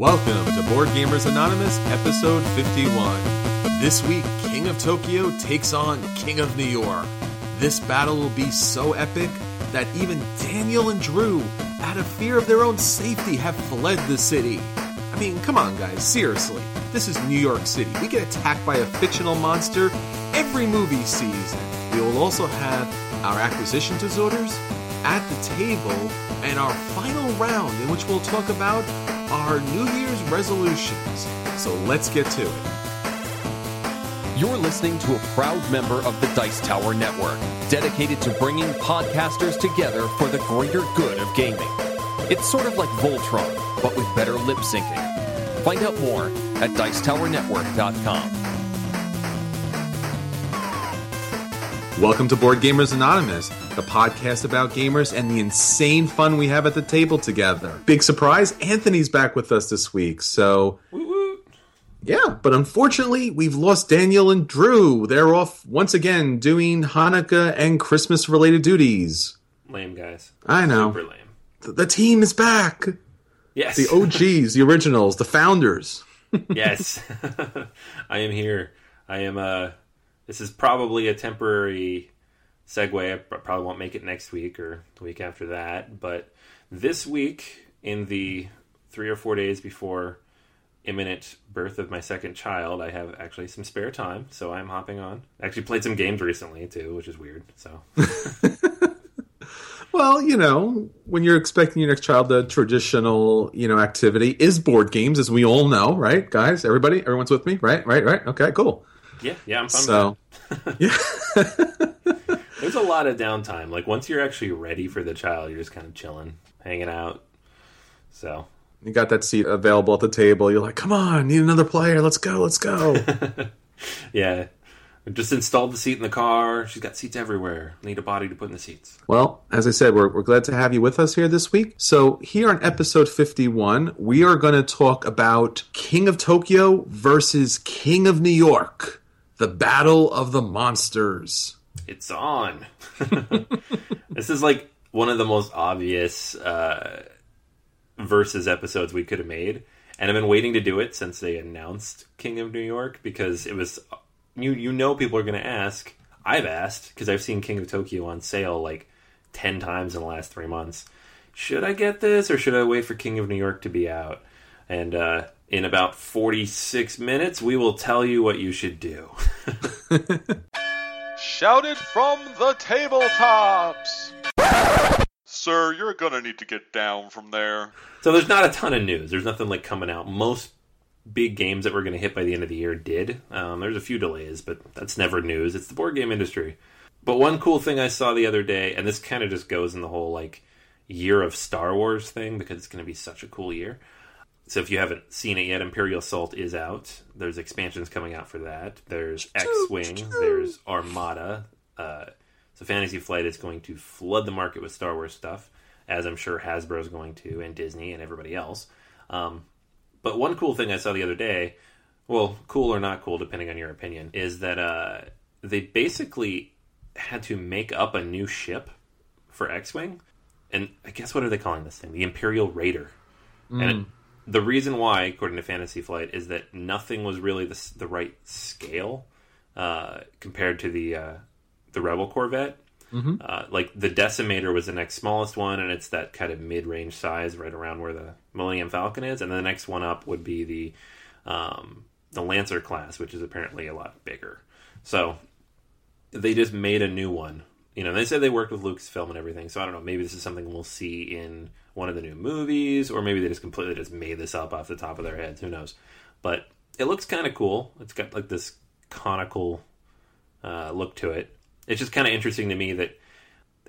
Welcome to Board Gamers Anonymous, episode 51. This week, King of Tokyo takes on King of New York. This battle will be so epic that even Daniel and Drew, out of fear of their own safety, have fled the city. I mean, come on, guys, seriously. This is New York City. We get attacked by a fictional monster every movie season. We will also have our acquisition disorders at the table and our final round in which we'll talk about our New Year's resolutions. So let's get to it. You're listening to a proud member of the Dice Tower Network, dedicated to bringing podcasters together for the greater good of gaming. It's sort of like Voltron, but with better lip syncing. Find out more at Dicetowernetwork.com. Welcome to Board Gamers Anonymous, the podcast about gamers and the insane fun we have at the table together. Big surprise, Anthony's back with us this week. So, yeah, but unfortunately, we've lost Daniel and Drew. They're off once again doing Hanukkah and Christmas related duties. Lame guys. I know. Super lame. The, the team is back. Yes. The OGs, the originals, the founders. yes. I am here. I am uh this is probably a temporary segue. I probably won't make it next week or the week after that, but this week in the 3 or 4 days before imminent birth of my second child, I have actually some spare time, so I'm hopping on. I actually played some games recently too, which is weird. So Well, you know, when you're expecting your next child, the traditional, you know, activity is board games, as we all know, right, guys? Everybody, everyone's with me, right? Right? Right? Okay, cool. yeah, yeah, I'm fine. So, yeah, There's a lot of downtime. Like once you're actually ready for the child, you're just kind of chilling, hanging out. So you got that seat available at the table. You're like, come on, need another player. Let's go. Let's go. yeah, just installed the seat in the car. She's got seats everywhere. Need a body to put in the seats. Well, as I said, we're, we're glad to have you with us here this week. So, here on episode 51, we are going to talk about King of Tokyo versus King of New York, the Battle of the Monsters. It's on. this is like one of the most obvious uh, versus episodes we could have made, and I've been waiting to do it since they announced King of New York because it was you you know people are going to ask. I've asked because I've seen King of Tokyo on sale like ten times in the last three months. Should I get this or should I wait for King of New York to be out? And uh, in about forty six minutes, we will tell you what you should do. Shouted from the tabletops! Sir, you're gonna need to get down from there. So there's not a ton of news. There's nothing like coming out. Most big games that we're to hit by the end of the year did. Um, there's a few delays, but that's never news. It's the board game industry. But one cool thing I saw the other day, and this kind of just goes in the whole like, year of Star Wars thing because it's to be such a cool year. So if you haven't seen it yet, Imperial Assault is out. There's expansions coming out for that. There's X-wing. There's Armada. Uh, so Fantasy Flight is going to flood the market with Star Wars stuff, as I'm sure Hasbro is going to, and Disney and everybody else. Um, but one cool thing I saw the other day, well, cool or not cool, depending on your opinion, is that uh, they basically had to make up a new ship for X-wing, and I guess what are they calling this thing? The Imperial Raider. And it, the reason why, according to Fantasy Flight, is that nothing was really the, the right scale uh, compared to the uh, the Rebel Corvette. Uh, like the Decimator was the next smallest one, and it's that kind of mid range size, right around where the Millennium Falcon is. And then the next one up would be the um, the Lancer class, which is apparently a lot bigger. So they just made a new one. You know, they said they worked with Lucasfilm and everything. So I don't know. Maybe this is something we'll see in one of the new movies, or maybe they just completely just made this up off the top of their heads. Who knows? But it looks kind of cool. It's got like this conical uh, look to it. It's just kind of interesting to me that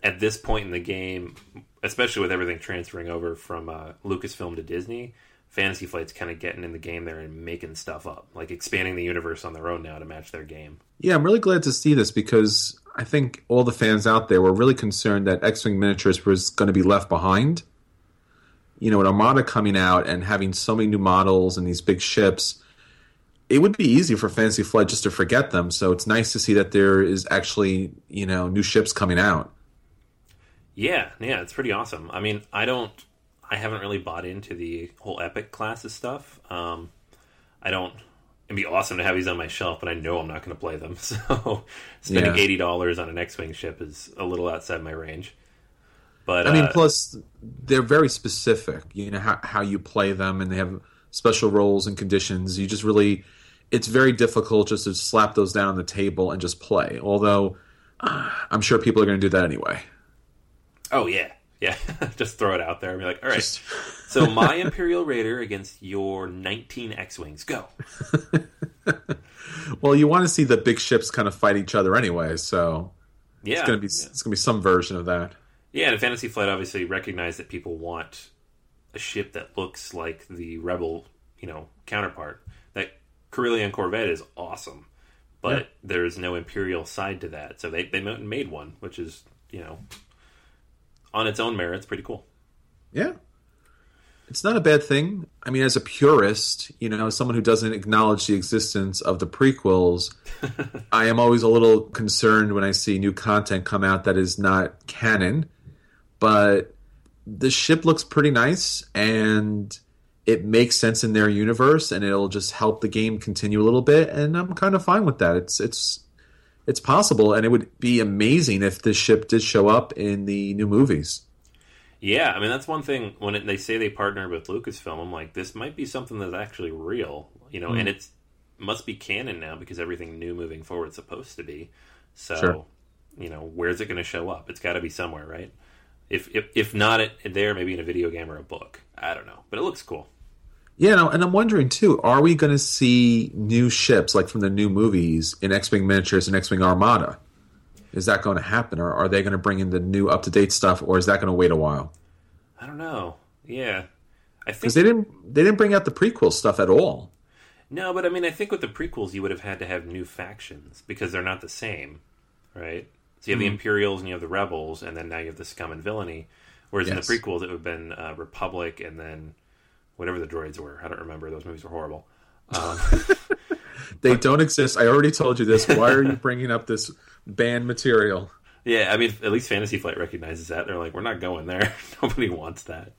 at this point in the game, especially with everything transferring over from uh, Lucasfilm to Disney, Fantasy Flight's kind of getting in the game there and making stuff up, like expanding the universe on their own now to match their game. Yeah, I'm really glad to see this because I think all the fans out there were really concerned that X Wing Miniatures was going to be left behind. You know, with Armada coming out and having so many new models and these big ships, it would be easy for Fantasy Flight just to forget them. So it's nice to see that there is actually, you know, new ships coming out. Yeah, yeah, it's pretty awesome. I mean, I don't, I haven't really bought into the whole Epic classes stuff. Um, I don't. It'd be awesome to have these on my shelf, but I know I'm not going to play them. So spending Yeah. eighty dollars on an X-wing ship is a little outside my range. But I mean, uh, plus they're very specific. You know how how you play them, and they have special roles and conditions. You just really, it's very difficult just to slap those down on the table and just play. Although, uh, I'm sure people are going to do that anyway. Oh yeah, yeah. Just throw it out there and be like, all right. so my Imperial Raider against your 19 X-wings. Go. Well, you want to see the big ships kind of fight each other anyway, so Yeah. it's going to be yeah. it's to be some version of that. Yeah, and Fantasy Flight obviously recognized that people want a ship that looks like the Rebel, you know, counterpart. That Corellian Corvette is awesome, but Yeah. there's no Imperial side to that. So they they made one, which is you know, on its own merits, pretty cool. Yeah. It's not a bad thing. I mean, as a purist, you know, as someone who doesn't acknowledge the existence of the prequels, I am always a little concerned when I see new content come out that is not canon. But the ship looks pretty nice and it makes sense in their universe and it'll just help the game continue a little bit and I'm kind of fine with that. It's it's it's possible and it would be amazing if this ship did show up in the new movies. Yeah, I mean that's one thing when it, they say they partner with Lucasfilm. I'm like, this might be something that's actually real, you know, and hmm. it's must be canon now because everything new moving forward is supposed to be. So, Sure. you know, where's it going to show up? It's got to be somewhere, right? If, if if not it there, maybe in a video game or a book. I don't know, but it looks cool. Yeah, no, and I'm wondering too, are we going to see new ships like from the new movies in X-Wing miniatures and X-Wing Armada? Is that going to happen, or are they going to bring in the new up-to-date stuff, or is that going to wait a while? I don't know. Yeah, I think Because they didn't they didn't bring out the prequel stuff at all. no, but I mean, I think with the prequels, you would have had to have new factions because they're not the same, right? So you have the Imperials and you have the Rebels, and then now you have the Scum and Villainy. Whereas Yes. in the prequels, it would have been uh, Republic and then whatever the droids were. I don't remember. Those movies were horrible. Um, They don't exist. I already told you this. Why are you bringing up this banned material? yeah, I mean, at least Fantasy Flight recognizes that. They're like, we're not going there. Nobody wants that.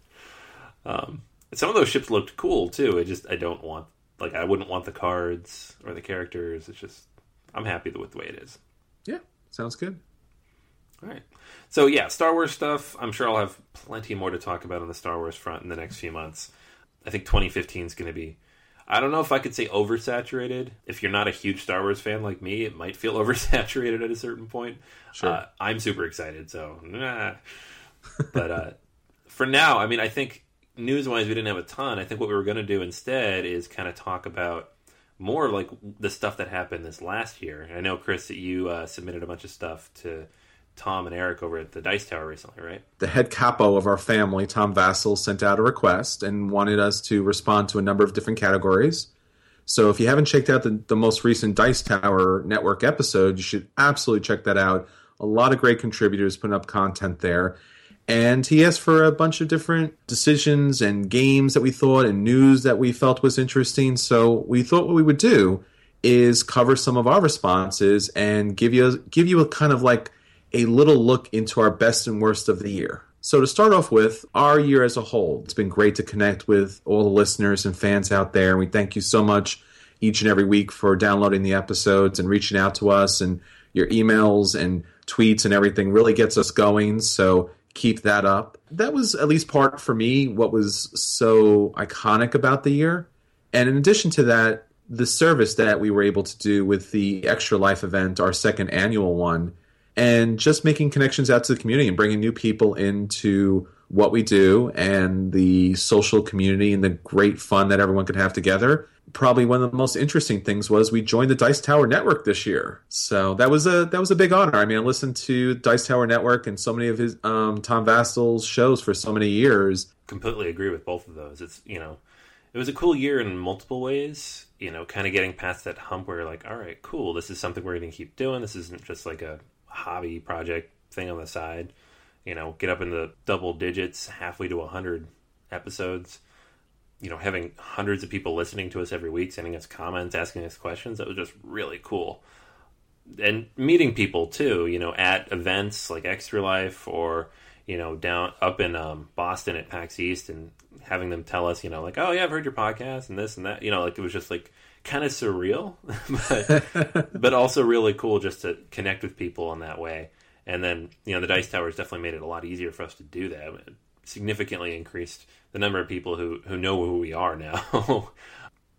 Um, some of those ships looked cool too. I just I don't want like I wouldn't want the cards or the characters. It's just I'm happy with the way it is. Yeah, sounds good. All right. So yeah, Star Wars stuff. I'm sure I'll have plenty more to talk about on the Star Wars front in the next few months. I think 2015 is going to be. I don't know if I could say oversaturated. If you're not a huge Star Wars fan like me, it might feel oversaturated at a certain point. Sure. Uh, I'm super excited, so nah. but uh, for now, I mean, I think news-wise, we didn't have a ton. I think what we were going to do instead is kind of talk about more like the stuff that happened this last year. I know, Chris, that you uh, submitted a bunch of stuff to Tom and Eric over at the Dice Tower recently, right? The head capo of our family, Tom Vasel, sent out a request and wanted us to respond to a number of different categories. So if you haven't checked out the, the most recent Dice Tower Network episode, you should absolutely check that out. A lot of great contributors putting up content there. And he asked for a bunch of different decisions and games that we thought and news that we felt was interesting. So we thought what we would do is cover some of our responses and give you give you a kind of like a little look into our best and worst of the year. So to start off with, our year as a whole, it's been great to connect with all the listeners and fans out there. We thank you so much each and every week for downloading the episodes and reaching out to us and your emails and tweets and everything really gets us going. So keep that up. That was at least part for me what was so iconic about the year. And in addition to that, the service that we were able to do with the Extra Life event, our second annual one, and just making connections out to the community and bringing new people into what we do and the social community and the great fun that everyone could have together. Probably one of the most interesting things was we joined the Dice Tower Network this year, so that was a that was a big honor. I mean, I listened to Dice Tower Network and so many of his um, Tom Vasel's shows for so many years. Completely agree with both of those. It's you know, it was a cool year in multiple ways. You know, kind of getting past that hump where you're like, all right, cool, this is something we're going to keep doing. This isn't just like a hobby project thing on the side. You know, get up in the double digits, halfway to 100 episodes. You know, having hundreds of people listening to us every week, sending us comments, asking us questions, that was just really cool. And meeting people too, you know, at events like Extra Life or, you know, down up in um, Boston at PAX East and having them tell us, you know, like, oh, yeah, I've heard your podcast and this and that. You know, like it was just like kind of surreal, but but also really cool just to connect with people in that way. And then you know the Dice Towers definitely made it a lot easier for us to do that. It significantly increased the number of people who who know who we are now.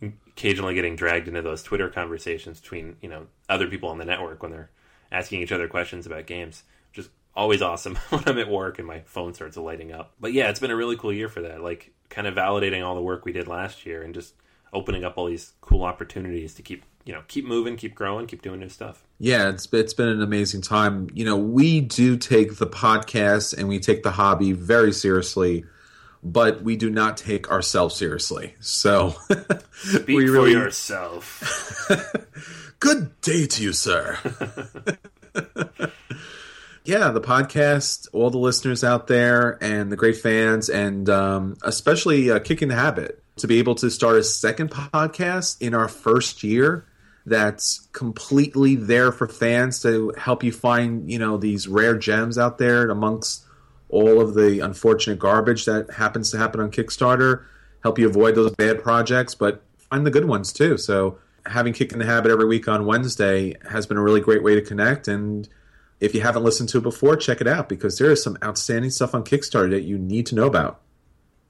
Occasionally getting dragged into those Twitter conversations between you know other people on the network when they're asking each other questions about games. which is always awesome when I'm at work and my phone starts lighting up. But yeah, it's been a really cool year for that. Like kind of validating all the work we did last year and just opening up all these cool opportunities to keep you know keep moving, keep growing, keep doing new stuff. Yeah, it's it's been an amazing time. You know, we do take the podcast and we take the hobby very seriously, but we do not take ourselves seriously. So speak we for yourself. Good day to you, sir. yeah, the podcast, all the listeners out there, and the great fans, and um, especially uh, Kicking the Habit to be able to start a second podcast in our first year that's completely there for fans to help you find you know these rare gems out there amongst all of the unfortunate garbage that happens to happen on kickstarter help you avoid those bad projects but find the good ones too. So having Kicking the Habit every week on wednesday has been a really great way to connect. And if you haven't listened to it before check it out because there is some outstanding stuff on kickstarter that you need to know about.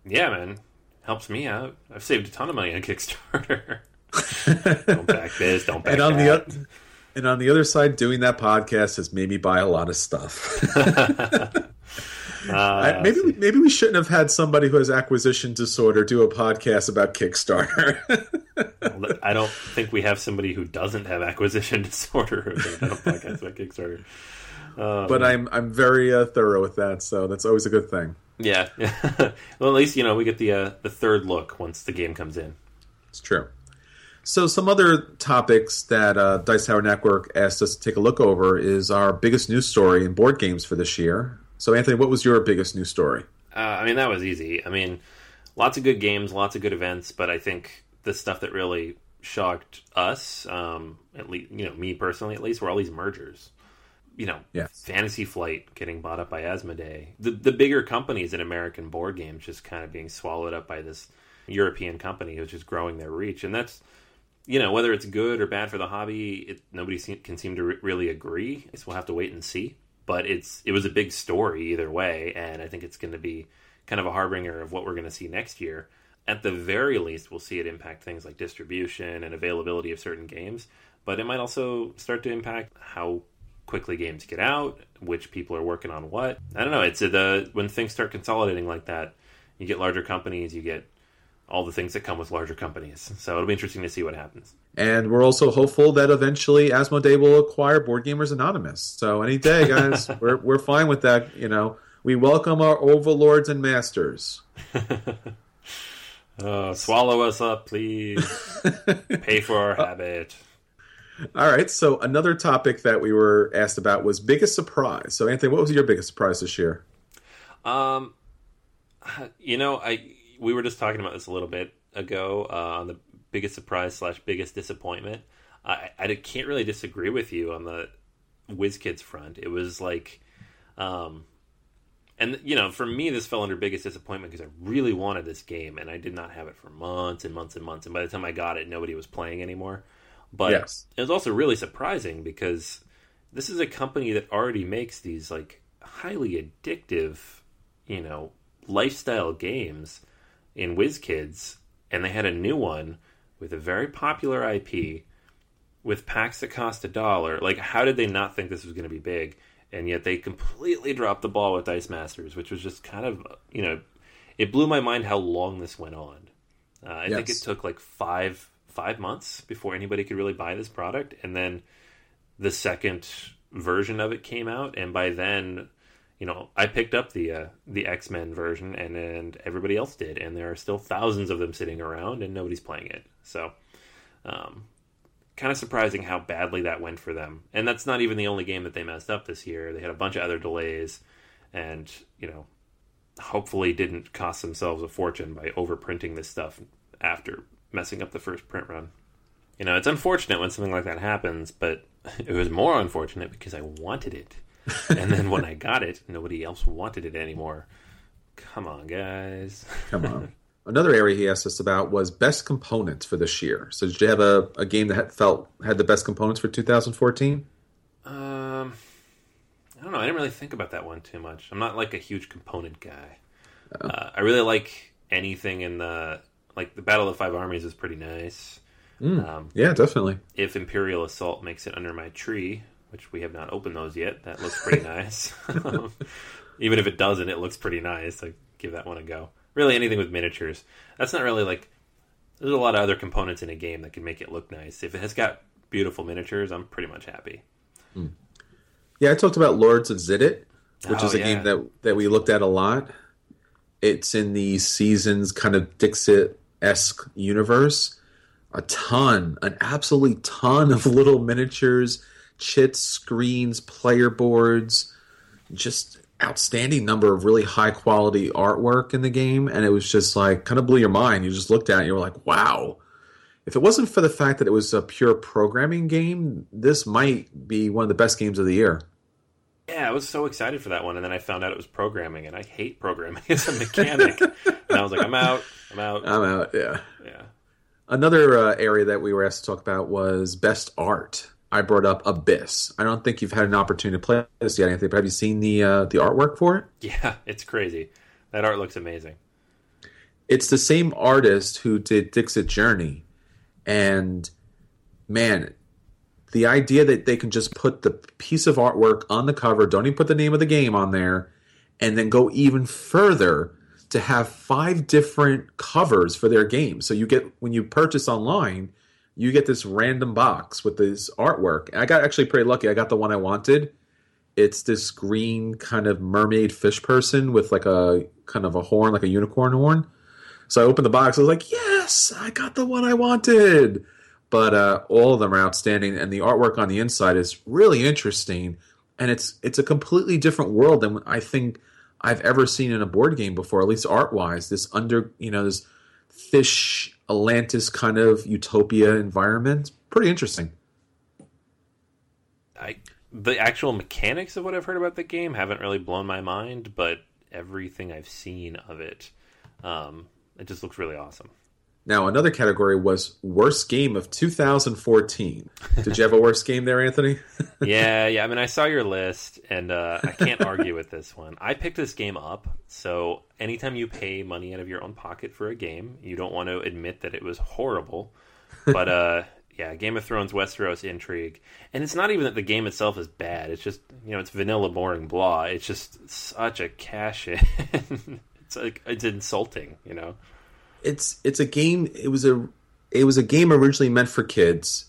Yeah man helps me out. I've saved a ton of money on Kickstarter. don't back this. Don't back and on that. The, and on the other side, doing that podcast has made me buy a lot of stuff. uh, I, maybe we, maybe we shouldn't have had somebody who has acquisition disorder do a podcast about Kickstarter. I don't think we have somebody who doesn't have acquisition disorder who a podcast about Kickstarter. Um, but I'm I'm very uh, thorough with that, so that's always a good thing. Yeah. well, at least you know we get the uh, the third look once the game comes in. It's true. So, some other topics that uh, Dice Tower Network asked us to take a look over is our biggest news story in board games for this year. So, Anthony, what was your biggest news story? Uh, I mean, that was easy. I mean, lots of good games, lots of good events, but I think the stuff that really shocked us, um, at least you know me personally, at least, were all these mergers you know, yes. Fantasy Flight getting bought up by Asmodee. The the bigger companies in American board games just kind of being swallowed up by this European company who's just growing their reach, and that's you know whether it's good or bad for the hobby. It, nobody can seem to re- really agree. So we'll have to wait and see. But it's it was a big story either way, and I think it's going to be kind of a harbinger of what we're going to see next year. At the very least, we'll see it impact things like distribution and availability of certain games, but it might also start to impact how quickly games get out, which people are working on what. I don't know. It's a, the when things start consolidating like that, you get larger companies, you get all the things that come with larger companies. So it'll be interesting to see what happens. And we're also hopeful that eventually Asmodee will acquire Board Gamers Anonymous. So any day, guys, we're we're fine with that. You know, we welcome our overlords and masters. Uh, swallow us up, please. Pay for our habit. All right. So another topic that we were asked about was biggest surprise. So Anthony, what was your biggest surprise this year? Um, you know, I we were just talking about this a little bit ago uh, on the biggest surprise slash biggest disappointment. I, I can't really disagree with you on the WizKids front. It was like, um, and you know, for me, this fell under biggest disappointment because I really wanted this game and I did not have it for months and months and months. And by the time I got it, nobody was playing anymore. But Yes. it was also really surprising because this is a company that already makes these like highly addictive, you know, lifestyle games in WizKids, and they had a new one with a very popular IP with packs that cost a dollar. Like, how did they not think this was going to be big? And yet they completely dropped the ball with Dice Masters, which was just kind of, you know, it blew my mind how long this went on. Uh, I think it took like five five months before anybody could really buy this product, and then the second version of it came out, and by then, you know, I picked up the uh, the X Men version, and and everybody else did, and there are still thousands of them sitting around, and nobody's playing it. So, um, kind of surprising how badly that went for them. And that's not even the only game that they messed up this year. They had a bunch of other delays, and you know, hopefully didn't cost themselves a fortune by overprinting this stuff after messing up the first print run. You know, it's unfortunate when something like that happens, but it was more unfortunate because I wanted it. and then when I got it, nobody else wanted it anymore. Come on, guys. Come on. Another area he asked us about was best components for this year. So did you have a, a game that had, felt had the best components for 2014? Um, I don't know. I didn't really think about that one too much. I'm not like a huge component guy. Uh, I really like anything in the like the Battle of the Five Armies is pretty nice. Um, Yeah, definitely. if Imperial Assault makes it under my tree, which we have not opened those yet, that looks pretty nice. Even if it doesn't, it looks pretty nice. I give that one a go. Really, anything with miniatures. That's not really like. There's a lot of other components in a game that can make it look nice. If it has got beautiful miniatures, I'm pretty much happy. Yeah, I talked about Lords of Xidit, which Oh, is a yeah. game that that we looked at a lot. It's in the seasons kind of Dixit esque universe. A ton, an absolutely ton of little miniatures, chits, screens, player boards, just outstanding number of really high quality artwork in the game, and it was just like kind of blew your mind. You just looked at it and you were like, wow. If it wasn't for the fact that it was a pure programming game, this might be one of the best games of the year. Yeah, I was so excited for that one, and then I found out it was programming, and I hate programming as a mechanic. and I was like, I'm out. I'm out. I'm out. Yeah. yeah. Another uh, area that we were asked to talk about was best art. I brought up Abyss. I don't think you've had an opportunity to play this yet, Anthony. But have you seen the uh, the artwork for it? Yeah, it's crazy. That art looks amazing. It's the same artist who did Dixit Journey, and man, the idea that they can just put the piece of artwork on the cover, don't even put the name of the game on there, and then go even further to have five different covers for their game. So you get when you purchase online, you get this random box with this artwork. I got actually pretty lucky. I got the one I wanted. It's this green kind of mermaid fish person with like a kind of a horn, like a unicorn horn. So I opened the box. I was like, "Yes, I got the one I wanted." But uh, all of them are outstanding, and the artwork on the inside is really interesting. And it's it's a completely different world than I think I've ever seen in a board game before, at least art wise. This under you know this fish Atlantis kind of utopia environment. Pretty interesting. I the actual mechanics of what I've heard about the game haven't really blown my mind, but everything I've seen of it, um, it just looks really awesome. Now another category was worst game of 2014. Did you have a worst game there, Anthony? yeah, yeah. I mean, I saw your list, and uh, I can't argue with this one. I picked this game up, so anytime you pay money out of your own pocket for a game, you don't want to admit that it was horrible. But uh, yeah, Game of Thrones Westeros intrigue, and it's not even that the game itself is bad. It's just you know it's vanilla, boring, blah. It's just such a cash in. it's like it's insulting, you know. It's it's a game. It was a it was a game originally meant for kids,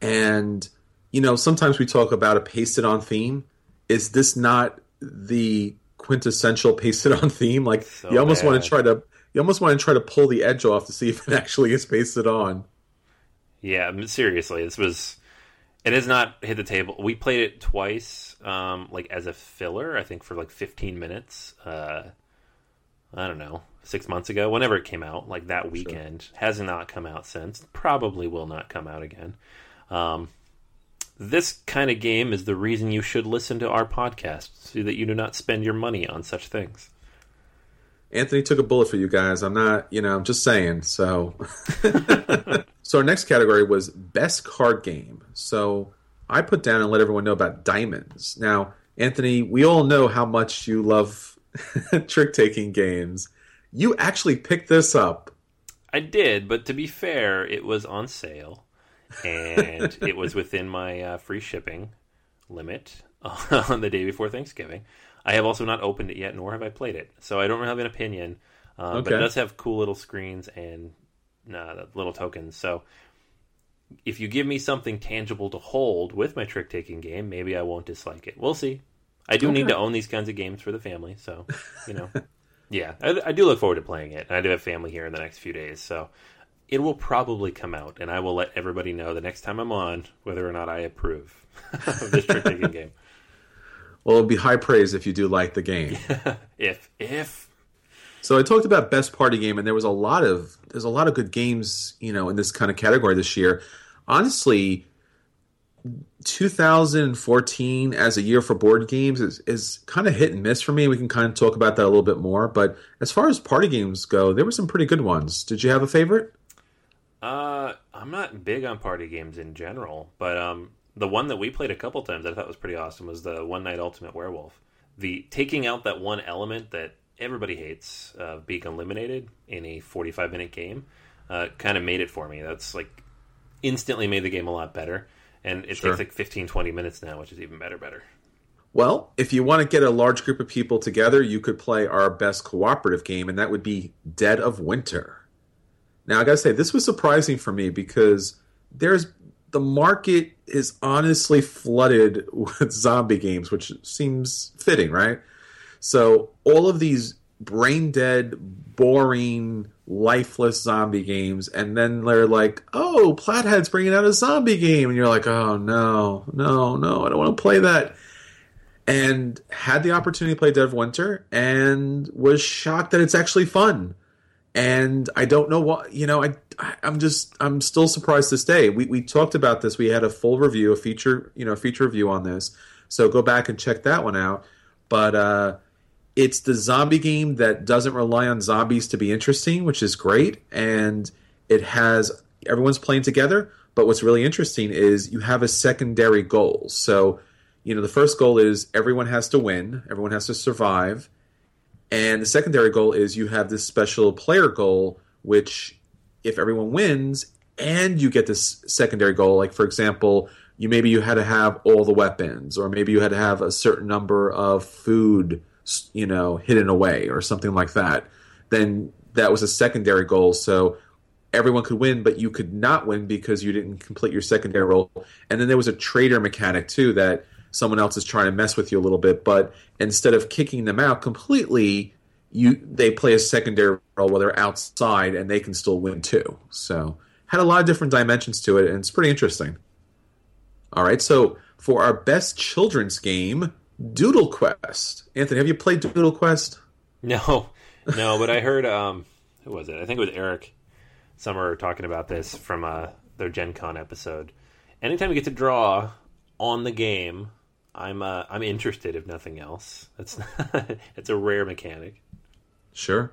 and you know sometimes we talk about a pasted on theme. Is this not the quintessential pasted on theme? Like So you almost want to try to you almost want to try to pull the edge off to see if it actually is pasted on. Yeah, seriously, this was. It has not hit the table. We played it twice, um, like as a filler. I think for like 15 minutes. Uh, I don't know, six months ago, whenever it came out, like that weekend. Has not come out since. Probably will not come out again. Um, this kind of game is the reason you should listen to our podcast, so that you do not spend your money on such things. Anthony took a bullet for you guys. I'm not, you know, I'm just saying. So, so our next category was best card game. So I put down and let everyone know about diamonds. Now, Anthony, we all know how much you love trick taking games. You actually picked this up. I did, but to be fair, it was on sale, and it was within my uh, free shipping limit on the day before Thanksgiving. I have also not opened it yet, nor have I played it, so I don't have an opinion. Um, But it does have cool little screens and uh, little tokens. So if you give me something tangible to hold with my trick taking game, maybe I won't dislike it. We'll see. I do need to own these kinds of games for the family, so you know. Yeah, I, I do look forward to playing it. And I do have family here in the next few days, so it will probably come out, and I will let everybody know the next time I'm on whether or not I approve of this trick taking game. Well, it'll be high praise if you do like the game. If if So I talked about best party game, and there was a lot of there's a lot of good games, you know, in this kind of category this year. Honestly, 2014 as a year for board games is, is kind of hit and miss for me. We can kind of talk about that a little bit more. But as far as party games go, there were some pretty good ones. Did you have a favorite? uh, I'm not big on party games in general, but um, the one that we played a couple times that I thought was pretty awesome was the One Night Ultimate Werewolf. The taking out that one element that everybody hates, uh, being eliminated in a 45 minute game, uh, kind of made it for me. That's like instantly made the game a lot better. And it Sure. takes like 15, 20 minutes now, which is even better, better. Well, if you want to get a large group of people together, you could play our best cooperative game, and that would be Dead of Winter. Now, I gotta say, this was surprising for me because there's the market is honestly flooded with zombie games, which seems fitting, right? So, all of these brain dead, boring, lifeless zombie games, and then they're like, oh, Plaid Hat's bringing out a zombie game, and you're like, oh, no, no, no, I don't want to play that and had the opportunity to play Dead of Winter and was shocked that it's actually fun. And I don't know what you know. I I'm just I'm still surprised this day. We we talked about this. We had a full review, a feature you know feature review on this. So go back and check that one out. But uh, it's the zombie game that doesn't rely on zombies to be interesting, which is great. And it has everyone's playing together. But what's really interesting is you have a secondary goal. So you know the first goal is everyone has to win everyone has to survive and the secondary goal is you have this special player goal which if everyone wins and you get this secondary goal like for example you maybe you had to have all the weapons or maybe you had to have a certain number of food you know hidden away or something like that then that was a secondary goal so everyone could win, but you could not win because you didn't complete your secondary role. And then there was a traitor mechanic too that someone else is trying to mess with you a little bit, but instead of kicking them out completely, you they play a secondary role where they're outside and they can still win too. So had a lot of different dimensions to it, and it's pretty interesting. All right, so for our best children's game, Doodle Quest. Anthony, have you played Doodle Quest? No, no, but I heard um, who was it? I think it was Eric Summerer talking about this from uh, their Gen Con episode. Anytime you get to draw on the game, I'm uh, I'm interested. If nothing else, it's it's a rare mechanic. Sure.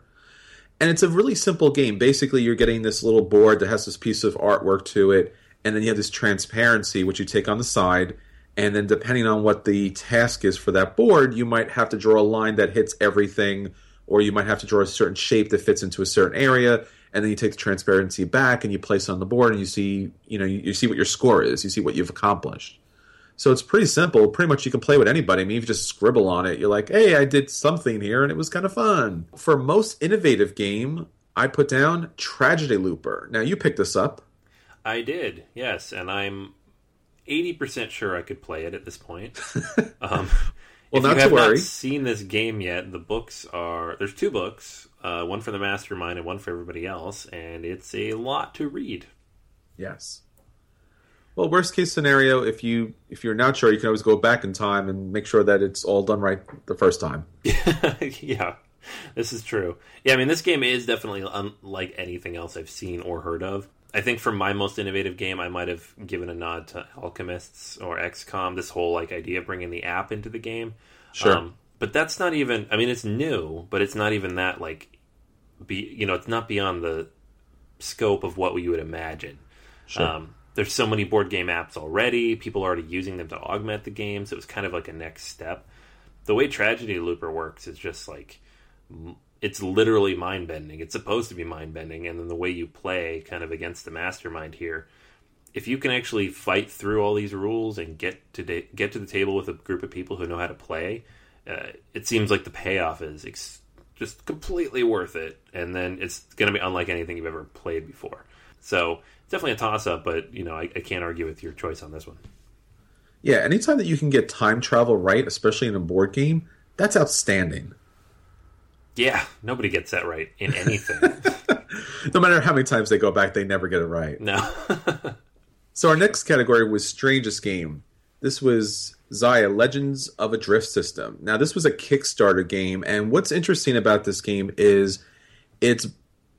And it's a really simple game. Basically, you're getting this little board that has this piece of artwork to it, and then you have this transparency, which you take on the side. And then, depending on what the task is for that board, you might have to draw a line that hits everything, or you might have to draw a certain shape that fits into a certain area. And then you take the transparency back and you place on the board, and you see, you know, you, you see what your score is. You see what you've accomplished. So it's pretty simple. Pretty much you can play with anybody. I mean, you just scribble on it, you're like, hey, I did something here and it was kind of fun. For most innovative game, I put down Tragedy Looper. Now you picked this up. I did, yes, and I'm 80% sure I could play it at this point. Um, Well, if not you to have worry. not seen this game yet, the books are there's two books, uh, one for the mastermind and one for everybody else, and it's a lot to read. Yes. Well, worst case scenario, if you if you're not sure, you can always go back in time and make sure that it's all done right the first time. yeah, this is true. Yeah, I mean, this game is definitely unlike anything else I've seen or heard of. I think for my most innovative game, I might have given a nod to Alchemists or XCOM. This whole like idea of bringing the app into the game. Sure. but that's not even. I mean, it's new, but it's not even that like. Be you know, it's not beyond the scope of what we would imagine. Sure. Um, there's so many board game apps already. People are already using them to augment the games. so it was kind of like a next step. The way Tragedy Looper works is just like it's literally mind bending. It's supposed to be mind bending, and then the way you play, kind of against the mastermind here, if you can actually fight through all these rules and get to da- get to the table with a group of people who know how to play, uh, it seems like the payoff is ex- just completely worth it. And then it's going to be unlike anything you've ever played before. So it's definitely a toss up, but you know I, I can't argue with your choice on this one. Yeah, anytime that you can get time travel right, especially in a board game, that's outstanding. Yeah, nobody gets that right in anything. No matter how many times they go back, they never get it right. no. So our next category was strangest game. This was Xia Legends of a Drift System. Now this was a Kickstarter game, and what's interesting about this game is it's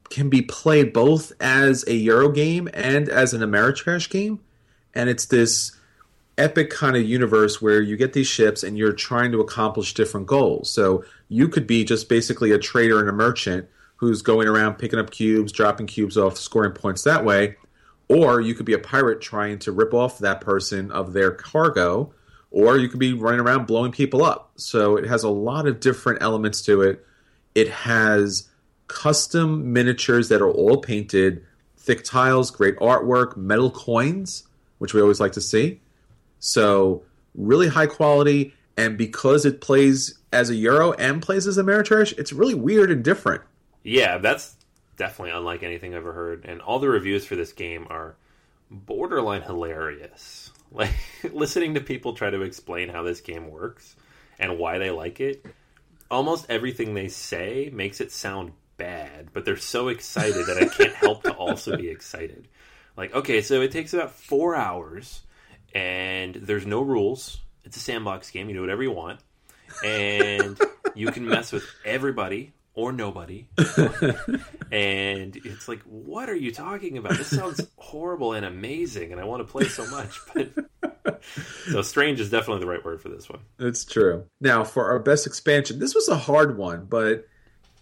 can be played both as a Euro game and as an Ameritrash game, and it's this epic kind of universe where you get these ships and you're trying to accomplish different goals. So you could be just basically a trader and a merchant who's going around picking up cubes, dropping cubes off, scoring points that way. Or you could be a pirate trying to rip off that person of their cargo, or you could be running around blowing people up. So it has a lot of different elements to it. It has custom miniatures that are all painted, thick tiles, great artwork, metal coins, which we always like to see. So really high quality, and because it plays as a Euro and plays as a Ameritrash, it's really weird and different. Yeah, that's definitely unlike anything I've ever heard. And all the reviews for this game are borderline hilarious. Like listening to people try to explain how this game works and why they like it, almost everything they say makes it sound bad, but they're so excited that I can't help to also be excited. Like, okay, so it takes about four hours, and there's no rules. It's a sandbox game. You do whatever you want, and you can mess with everybody or nobody. and it's like, what are you talking about? This sounds horrible and amazing, and I want to play so much. But so strange is definitely the right word for this one. It's true. Now, for our best expansion, this was a hard one, but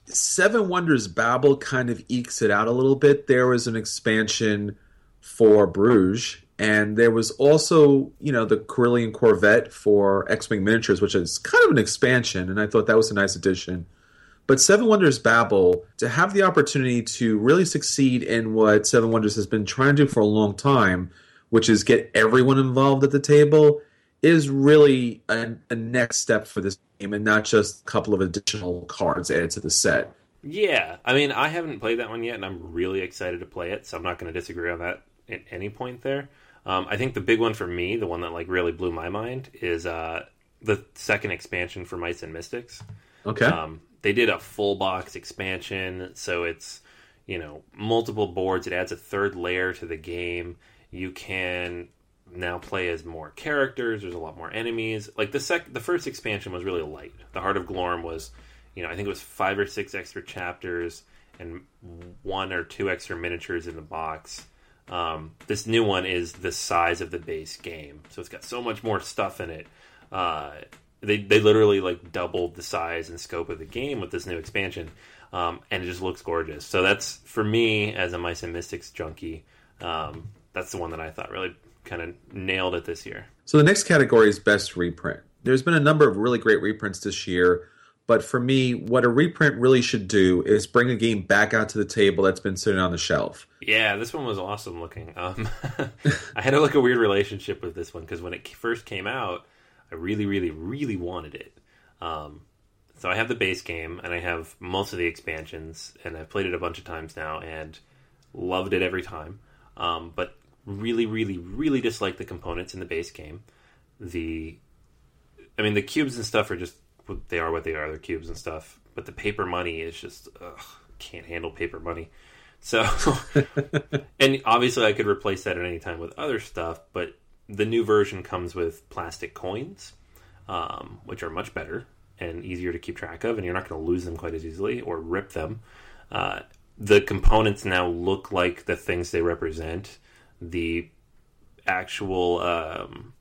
Seven Wonders Babel kind of ekes it out a little bit. There was an expansion for Bruges, and there was also, you know, the Corellian Corvette for X Wing Miniatures, which is kind of an expansion, and I thought that was a nice addition. But Seven Wonders Babel, to have the opportunity to really succeed in what Seven Wonders has been trying to do for a long time, which is get everyone involved at the table, is really a, a next step for this game and not just a couple of additional cards added to the set. Yeah, I mean, I haven't played that one yet, and I'm really excited to play it. So I'm not going to disagree on that at any point there. Um, I think the big one for me, the one that like really blew my mind, is uh, the second expansion for Mice and Mystics. Okay. Um, they did a full box expansion, so it's you know multiple boards. It adds a third layer to the game. You can now play as more characters. There's a lot more enemies. Like the sec, the first expansion was really light. The Heart of Glorm was, you know, I think it was five or six extra chapters and one or two extra miniatures in the box. Um, this new one is the size of the base game, so it's got so much more stuff in it. Uh, they they literally like doubled the size and scope of the game with this new expansion, um, and it just looks gorgeous. So that's for me as a Mice and Mystics junkie. Um, that's the one that I thought really kind of nailed it this year. So the next category is best reprint. There's been a number of really great reprints this year, but for me, what a reprint really should do is bring a game back out to the table that's been sitting on the shelf. Yeah, this one was awesome looking. Um, I had a, like a weird relationship with this one because when it first came out, I really, really, really wanted it. Um, So I have the base game, and I have most of the expansions, and I've played it a bunch of times now, and loved it every time. Um, but really, really, really dislike the components in the base game. The, I mean, the cubes and stuff are just they are what they are. They're cubes and stuff. But the paper money is just ugh, can't handle paper money. So, and obviously I could replace that at any time with other stuff, but the new version comes with plastic coins, um, which are much better and easier to keep track of, and you're not going to lose them quite as easily or rip them. Uh, the components now look like the things they represent. The actual um,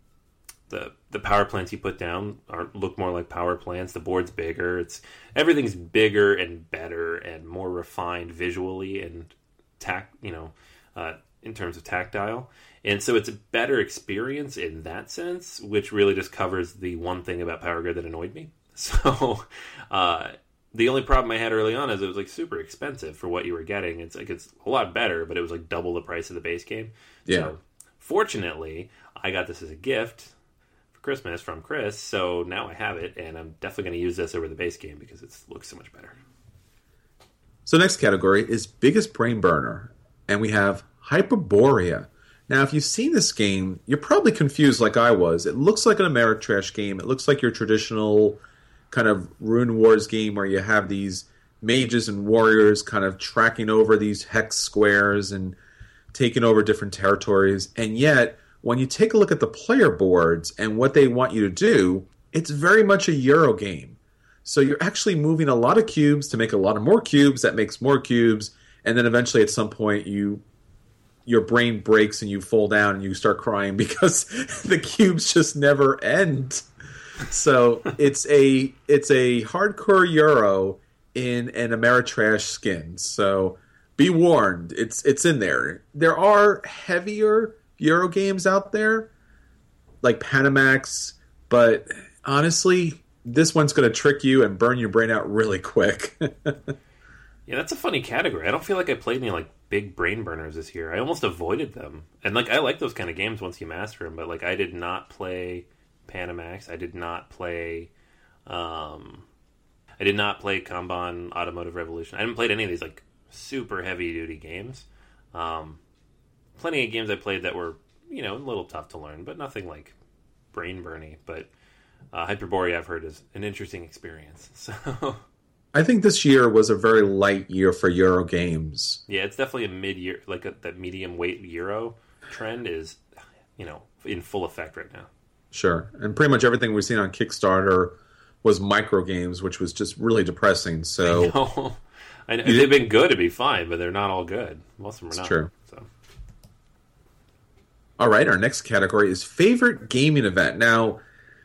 the the power plants you put down are look more like power plants. The board's bigger. It's everything's bigger and better and more refined visually and tact. You know, uh, in terms of tactile. And so it's a better experience in that sense, which really just covers the one thing about Power Grid that annoyed me. So uh, the only problem I had early on is it was like super expensive for what you were getting. It's like it's a lot better, but it was like double the price of the base game. Yeah. So fortunately, I got this as a gift Christmas from Chris, so now I have it, and I'm definitely going to use this over the base game because it looks so much better. So next category is biggest brain burner, and we have Hyperborea. Now, if you've seen this game, you're probably confused like I was. It looks like an Ameritrash game. It looks like your traditional kind of Rune Wars game where you have these mages and warriors kind of tracking over these hex squares and taking over different territories. And yet, when you take a look at the player boards and what they want you to do, it's very much a Euro game. So you're actually moving a lot of cubes to make a lot of more cubes. That makes more cubes, and then eventually at some point you your brain breaks and you fall down and you start crying because the cubes just never end. So it's a it's a hardcore Euro in an Ameritrash skin. So be warned, it's it's in there. There are heavier Euro games out there, like Panamax, but honestly, this one's going to trick you and burn your brain out really quick. yeah, that's a funny category. I don't feel like I played any like big brain burners this year. I almost avoided them, and like I like those kind of games once you master them. But like I did not play Panamax. I did not play. Um, I did not play Kanban Automotive Revolution. I didn't play any of these like super heavy duty games. Um, plenty of games I played that were you know a little tough to learn, but nothing like brain burning. But uh, Hyperborea I've heard is an interesting experience. So I think this year was a very light year for Euro games. Yeah, it's definitely a mid year, like a, that medium weight Euro trend is, you know, in full effect right now. Sure, and pretty much everything we've seen on Kickstarter was micro games, which was just really depressing. So I know. I know. they've been good to be fine, but they're not all good. Most of them are not. True. All right, our next category is favorite gaming event. Now,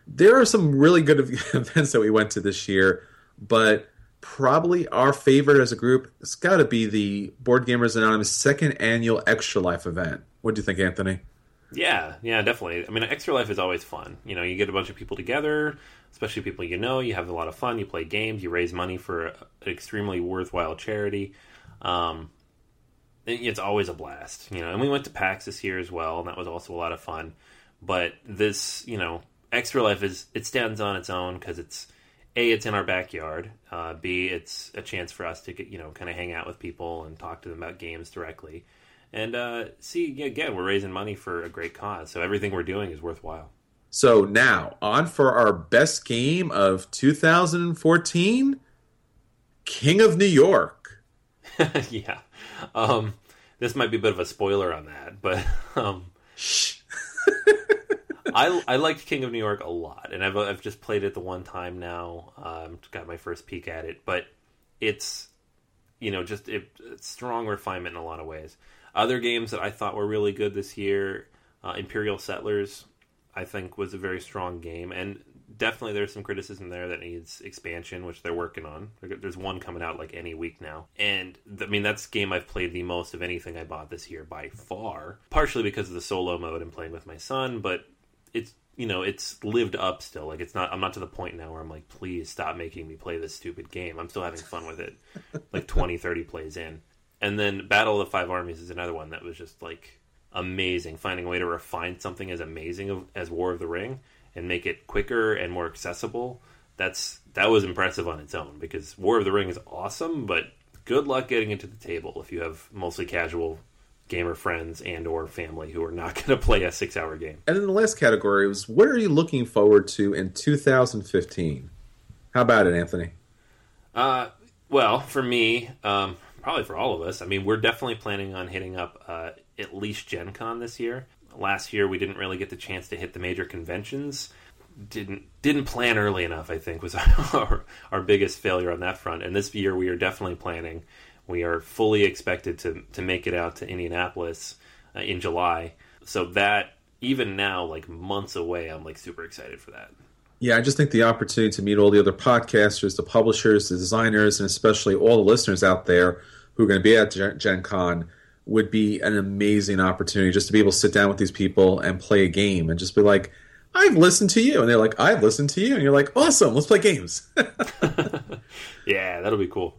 there are some really good events that we went to this year, but probably our favorite as a group has got to be the Board Gamers Anonymous second annual Extra Life event. What do you think, Anthony? Yeah, yeah, definitely. I mean, Extra Life is always fun. You know, you get a bunch of people together, especially people you know. You have a lot of fun. You play games. You raise money for an extremely worthwhile charity. Um, it's always a blast, you know. And we went to PAX this year as well, and that was also a lot of fun. But this, you know, Extra Life is it stands on its own because it's a it's in our backyard. Uh, B it's a chance for us to get you know kind of hang out with people and talk to them about games directly. And uh, see again, we're raising money for a great cause, so everything we're doing is worthwhile. So now on for our best game of 2014, King of New York. yeah. Um, this might be a bit of a spoiler on that, but um, I I liked King of New York a lot, and I've I've just played it the one time now. Um, got my first peek at it, but it's you know just it, it's strong refinement in a lot of ways. Other games that I thought were really good this year, uh, Imperial Settlers, I think was a very strong game, and definitely there's some criticism there that needs expansion, which they're working on. There's one coming out like any week now, and I mean that's game I've played the most of anything I bought this year by far. Partially because of the solo mode and playing with my son, but it's you know it's lived up still. Like it's not. I'm not to the point now where I'm like, please stop making me play this stupid game. I'm still having fun with it. like 20, 30 plays in, and then Battle of the Five Armies is another one that was just like amazing. Finding a way to refine something as amazing as War of the Ring and make it quicker and more accessible. That's that was impressive on its own because War of the Ring is awesome, but good luck getting it to the table if you have mostly casual gamer friends and or family who are not going to play a six hour game. And then the last category was what are you looking forward to in 2015? How about it, Anthony? Uh, well, for me, um, probably for all of us, I mean, we're definitely planning on hitting up uh, at least Gen Con this year. Last year, we didn't really get the chance to hit the major conventions. Didn't didn't plan early enough. I think was our our biggest failure on that front. And this year, we are definitely planning. We are fully expected to to make it out to Indianapolis uh, in July. So that even now, like months away, I'm like super excited for that. Yeah, I just think the opportunity to meet all the other podcasters, the publishers, the designers, and especially all the listeners out there who are going to be at Gen, Gen Con would be an amazing opportunity just to be able to sit down with these people and play a game and just be like, I've listened to you. And they're like, I've listened to you. And you're like, awesome, let's play games. yeah, that'll be cool.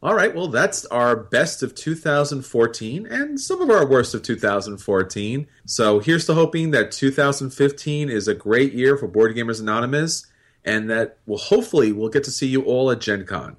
All right, well, that's our best of 2014 and some of our worst of 2014. So here's to hoping that 2015 is a great year for Board Gamers Anonymous and that we'll hopefully we'll get to see you all at Gen Con.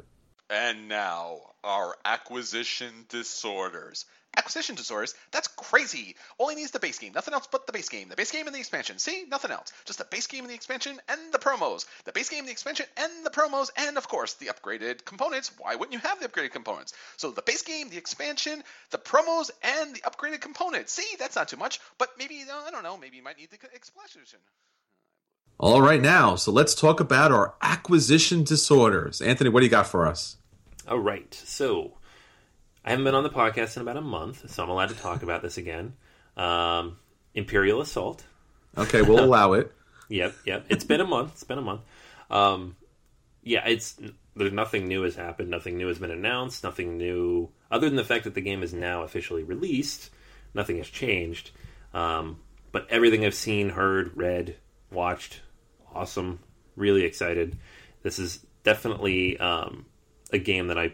And now, our acquisition disorders. Acquisition disorders? That's crazy. Only needs the base game. Nothing else but the base game. The base game and the expansion. See? Nothing else. Just the base game and the expansion and the promos. The base game, the expansion, and the promos, and of course the upgraded components. Why wouldn't you have the upgraded components? So the base game, the expansion, the promos, and the upgraded components. See? That's not too much. But maybe, uh, I don't know, maybe you might need the expansion. All right, now, so let's talk about our acquisition disorders. Anthony, what do you got for us? All right. So I haven't been on the podcast in about a month, so I'm allowed to talk about this again. Um, Imperial Assault. Okay, we'll allow it. Yep, yep. It's been a month. It's been a month. Um, yeah, it's there's nothing new has happened. Nothing new has been announced. Nothing new other than the fact that the game is now officially released. Nothing has changed. Um, but everything I've seen, heard, read, watched, awesome. Really excited. This is definitely um, a game that I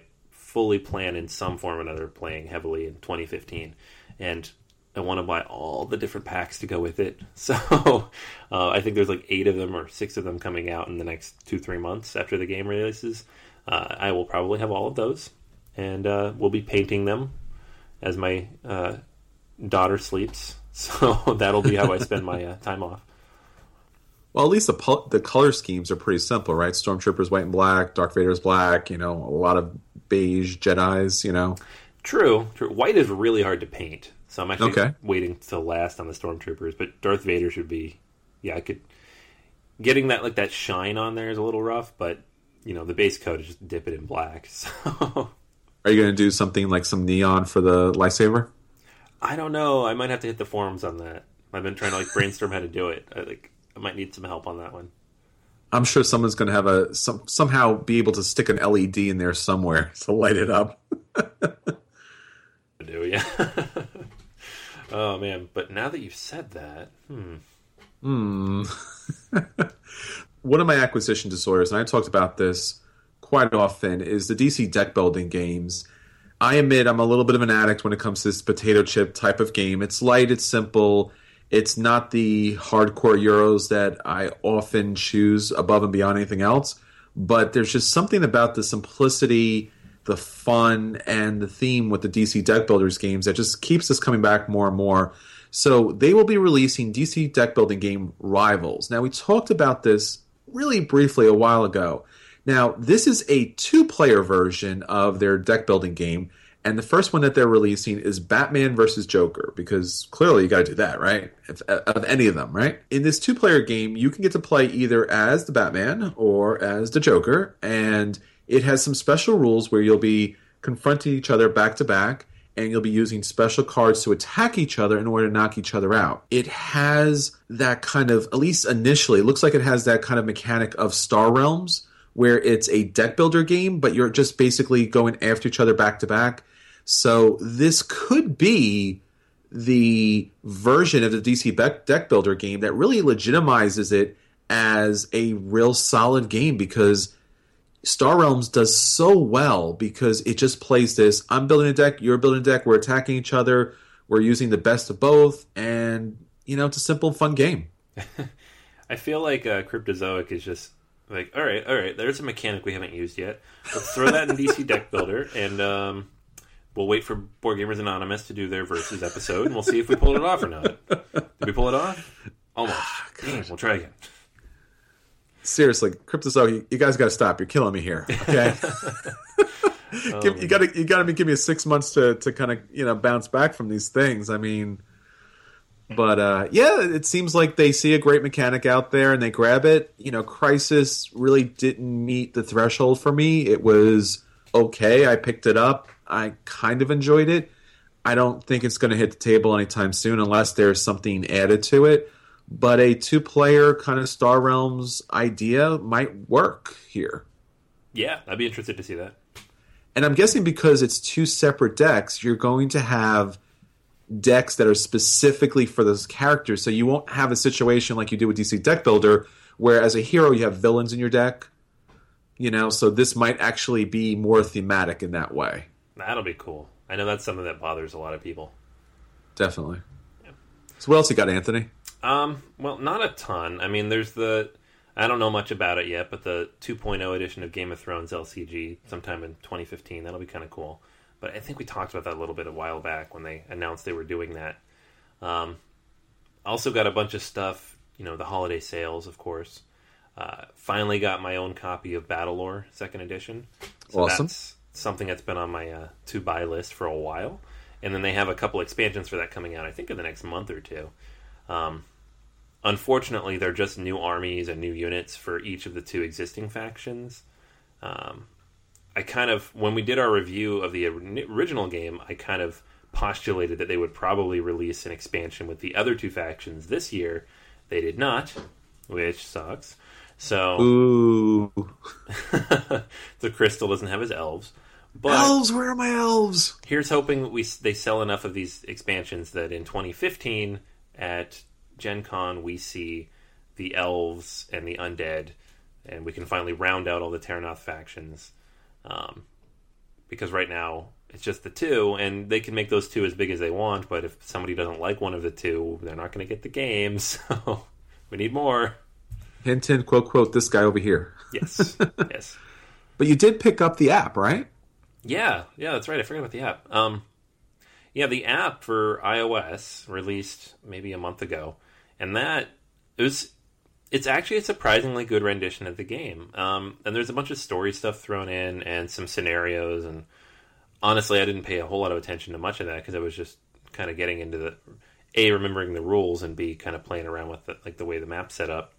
fully plan in some form or another playing heavily in 2015, and I want to buy all the different packs to go with it. So uh, I think there's like eight of them or six of them coming out in the next two three months after the game releases. Uh, I will probably have all of those, and uh, we'll be painting them as my uh, daughter sleeps. So that'll be how I spend my uh, time off. Well, at least the the color schemes are pretty simple, right? Stormtroopers white and black, Darth Vader's black. You know, a lot of beige Jedi's. You know, True, true. White is really hard to paint, so I'm actually Okay. waiting till last on the stormtroopers. But Darth Vader should be, yeah, I could. Getting that like that shine on there is a little rough, but you know the base coat is just dip it in black. So are you going to do something like some neon for the lightsaber? I don't know. I might have to hit the forums on that. I've been trying to like brainstorm how to do it. I like I might need some help on that one. I'm sure someone's going to have a some, somehow be able to stick an LED in there somewhere to light it up. Do yeah. oh man! But now that you've said that, hmm. One of my acquisition disorders, and I talked about this quite often, is the DC deck building games. I admit I'm a little bit of an addict when it comes to this potato chip type of game. It's light, it's simple, it's not the hardcore Euros that I often choose above and beyond anything else. But there's just something about the simplicity, the fun, and the theme with the DC deck builders games that just keeps us coming back more and more. So they will be releasing DC deck building game Rivals. Now we talked about this really briefly a while ago. Now this is a two-player version of their deck building game, and the first one that they're releasing is Batman versus Joker because clearly you got to do that, right? If, uh, of any of them, right? In this two-player game, you can get to play either as the Batman or as the Joker, and it has some special rules where you'll be confronting each other back to back and you'll be using special cards to attack each other in order to knock each other out. It has that kind of, at least initially, it looks like it has that kind of mechanic of Star Realms, where it's a deck builder game, but you're just basically going after each other back to back. So this could be the version of the DC deck builder game that really legitimizes it as a real solid game because Star Realms does so well because it just plays this I'm building a deck, you're building a deck, we're attacking each other, we're using the best of both, and you know, it's a simple, fun game. I feel like uh, Cryptozoic is just Like, all right, all right, there's a mechanic we haven't used yet. Let's throw that in DC Deck Builder, and um, we'll wait for Board Gamers Anonymous to do their versus episode, and we'll see if we pulled it off or not. Did we pull it off? Almost. Dang, we'll try again. Seriously, Cryptozoic, you, you guys got to stop. You're killing me here. Okay, give, you got to you got to give me six months to to kind of you know bounce back from these things. I mean, but uh, yeah, it seems like they see a great mechanic out there and they grab it. You know, Crisis really didn't meet the threshold for me. It was okay. I picked it up. I kind of enjoyed it. I don't think it's going to hit the table anytime soon unless there's something added to it. But a two player kind of Star Realms idea might work here. Yeah, I'd be interested to see that. And I'm guessing because it's two separate decks, you're going to have decks that are specifically for those characters. So you won't have a situation like you do with DC Deck Builder, where as a hero you have villains in your deck. You know, so this might actually be more thematic in that way. That'll be cool. I know that's something that bothers a lot of people. Definitely. So what else you got, Anthony? Um, well, not a ton. I mean, there's the I don't know much about it yet, but the 2.0 edition of Game of Thrones LCG sometime in 2015. That'll be kind of cool. But I think we talked about that a little bit a while back when they announced they were doing that. Um, also got a bunch of stuff, you know, the holiday sales, of course. Uh, finally got my own copy of Battlelore Second Edition. So Awesome. That's something that's been on my uh, to buy list for a while. And then they have a couple expansions for that coming out, I think, in the next month or two. Um, unfortunately, they're just new armies and new units for each of the two existing factions. Um, I kind of, when we did our review of the original game, I kind of postulated that they would probably release an expansion with the other two factions this year. They did not, which sucks. So, Ooh, the Crystal doesn't have his elves. But elves! Where are my elves? here's hoping that we they sell enough of these expansions that in 2015 at Gen Con we see the elves and the undead, and we can finally round out all the Terrinoth factions. Um, because right now it's just the two, and they can make those two as big as they want. But if somebody doesn't like one of the two, they're not going to get the game. So we need more. Hint, hint, quote, quote. This guy over here. Yes, yes. But you did pick up the app, right? Yeah, yeah, that's right. I forgot about the app. Um, yeah, the app for iOS released maybe a month ago, and that it was. It's actually a surprisingly good rendition of the game. Um, and there's a bunch of story stuff thrown in and some scenarios. And honestly, I didn't pay a whole lot of attention to much of that because I was just kind of getting into the a remembering the rules and b kind of playing around with the, like the way the map's set up.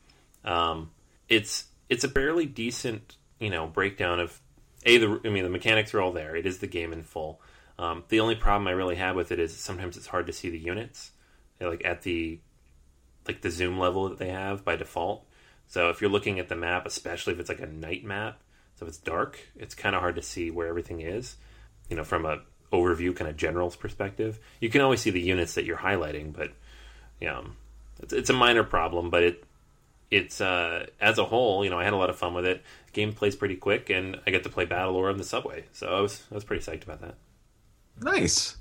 Um, it's it's a fairly decent you know breakdown of a the I mean the mechanics are all there. It is the game in full. Um, the only problem I really have with it is sometimes it's hard to see the units, like at the like the zoom level that they have by default. So if you're looking at the map, especially if it's like a night map, so if it's dark, it's kind of hard to see where everything is. You know, from a overview kind of general's perspective, you can always see the units that you're highlighting, but you know, it's, it's a minor problem. But it it's uh, as a whole, you know, I had a lot of fun with it. Game plays pretty quick, and I get to play Battle Battlelore on the subway, so I was I was pretty psyched about that. Nice.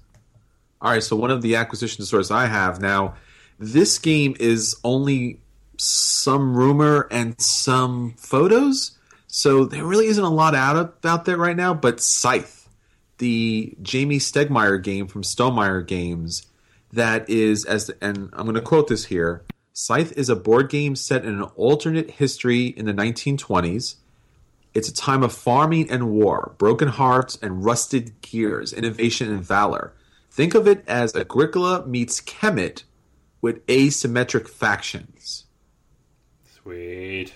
All right, so one of the acquisition disorders I have now, this game is only some rumor and some photos, so there really isn't a lot out about that right now. But Scythe, the Jamey Stegmaier game from Stonemaier Games, that is as and I'm going to quote this here. Scythe is a board game set in an alternate history in the 1920s. It's a time of farming and war, broken hearts and rusted gears, innovation and valor. Think of it as Agricola meets Kemet with asymmetric factions. Sweet.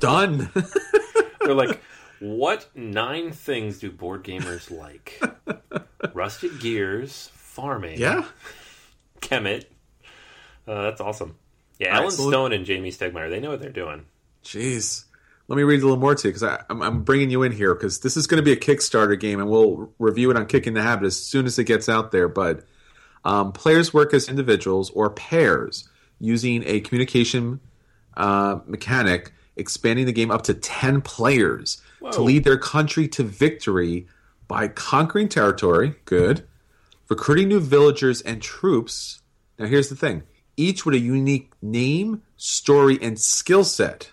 Done. They're like, what nine things do board gamers like? Rusted gears, farming, yeah. Kemet. Uh, that's awesome. Yeah, All right, Alan so- Stone and Jamey Stegmaier, they know what they're doing. Jeez. Let me read a little more to you because I'm, I'm bringing you in here because this is going to be a Kickstarter game and we'll review it on Kicking the Habit as soon as it gets out there. But um, players work as individuals or pairs using a communication uh, mechanic, expanding the game up to 10 players to lead their country to victory by conquering territory. Good. Recruiting new villagers and troops. Now, here's the thing each with a unique name, story, and skill set.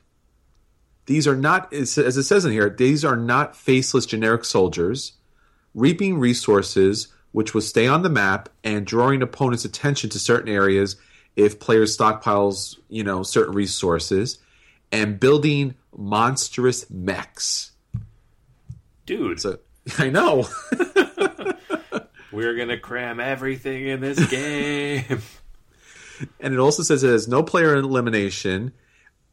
These are not, as it says in here, these are not faceless generic soldiers reaping resources, which will stay on the map and drawing opponents' attention to certain areas if players stockpiles, you know, certain resources, and building monstrous mechs. Dude, So I know. we're gonna cram everything in this game. And it also says it has no player elimination.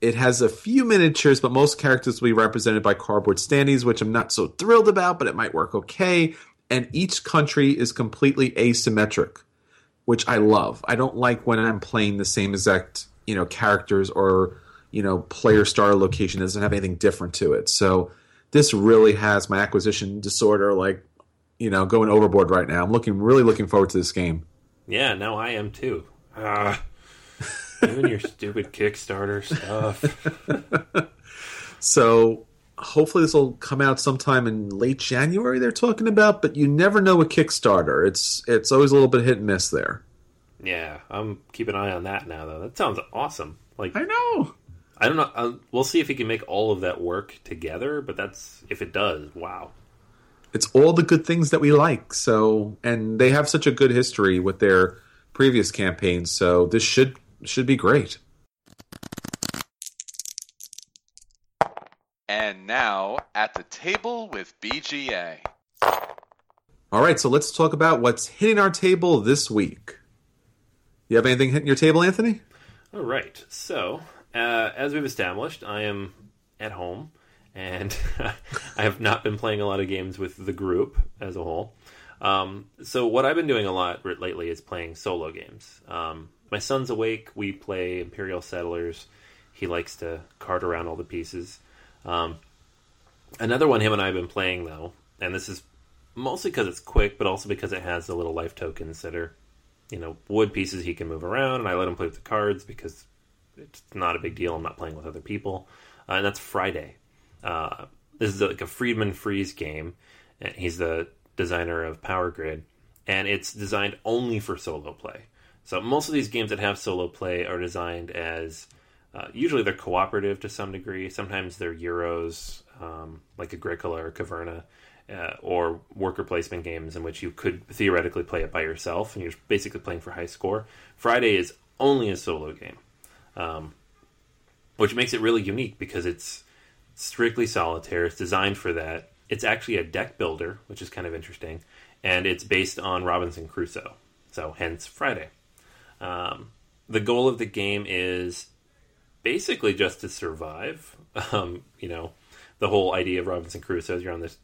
It has a few miniatures, but most characters will be represented by cardboard standees, which I'm not so thrilled about, but it might work okay. And each country is completely asymmetric, which I love. I don't like when I'm playing the same exact, you know, characters or, you know, player star location doesn't have anything different to it. So this really has my acquisition disorder like, you know, going overboard right now. I'm looking really looking forward to this game. yeah, now I am too. Ah, even your stupid Kickstarter stuff. So hopefully this will come out sometime in late January. They're talking about, but you never know with Kickstarter. It's it's always a little bit hit and miss there. Yeah, I'm keeping an eye on that now, though. That sounds awesome. Like I know. I don't know. Uh, we'll see if he can make all of that work together. But that's if it does. Wow. It's all the good things that we like. So and they have such a good history with their previous campaigns. So this should should be great. And now at the table with BGA. All right, so let's talk about what's hitting our table this week. You have anything hitting your table, Anthony? All right. So, uh, as we've established, I am at home, and I have not been playing a lot of games with the group as a whole. Um, so, what I've been doing a lot lately is playing solo games. Um, my son's awake. We play Imperial Settlers. He likes to cart around all the pieces. Um, another one him and I have been playing though, and this is mostly because it's quick, but also because it has the little life tokens that are, you know, wood pieces he can move around, and I let him play with the cards because it's not a big deal. I'm not playing with other people, uh, and that's Friday. Uh, this is like a Friedemann Friese game. and He's the designer of Power Grid, and it's designed only for solo play. So most of these games that have solo play are designed as uh, usually they're cooperative to some degree. Sometimes they're Euros, um, like Agricola or Caverna, uh, or worker placement games in which you could theoretically play it by yourself and you're basically playing for high score. Friday is only a solo game, um, which makes it really unique because it's strictly solitaire. It's designed for that. It's actually a deck builder, which is kind of interesting, and it's based on Robinson Crusoe. So, hence Friday. Um, the goal of the game is basically just to survive. Um, you know, the whole idea of Robinson Crusoe is you're on this,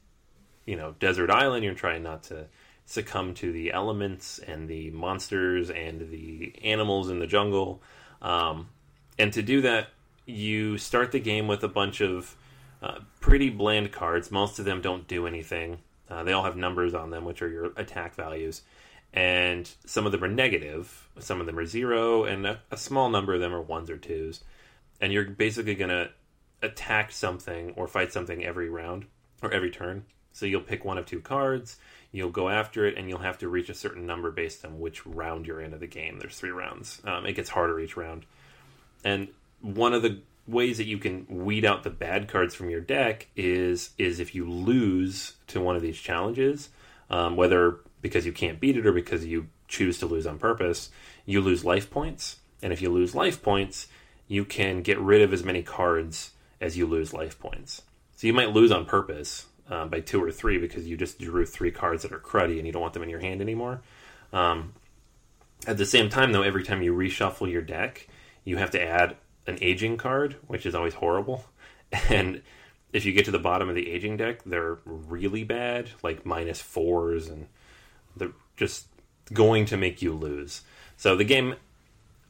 you know, desert island. You're trying not to succumb to the elements and the monsters and the animals in the jungle. Um, and to do that, you start the game with a bunch of uh, pretty bland cards. Most of them don't do anything. Uh, they all have numbers on them, which are your attack values. And some of them are negative, some of them are zero, and a, a small number of them are ones or twos. And you're basically going to attack something or fight something every round or every turn. So you'll pick one of two cards, you'll go after it, and you'll have to reach a certain number based on which round you're in of the game. There's three rounds. Um, it gets harder each round. And one of the ways that you can weed out the bad cards from your deck is is if you lose to one of these challenges, um, whether because you can't beat it or because you choose to lose on purpose, you lose life points. And if you lose life points, you can get rid of as many cards as you lose life points. So you might lose on purpose uh, by two or three because you just drew three cards that are cruddy and you don't want them in your hand anymore. Um, at the same time, though, every time you reshuffle your deck, you have to add an aging card, which is always horrible. And if you get to the bottom of the aging deck, they're really bad, like minus fours, and they're just going to make you lose. So the game,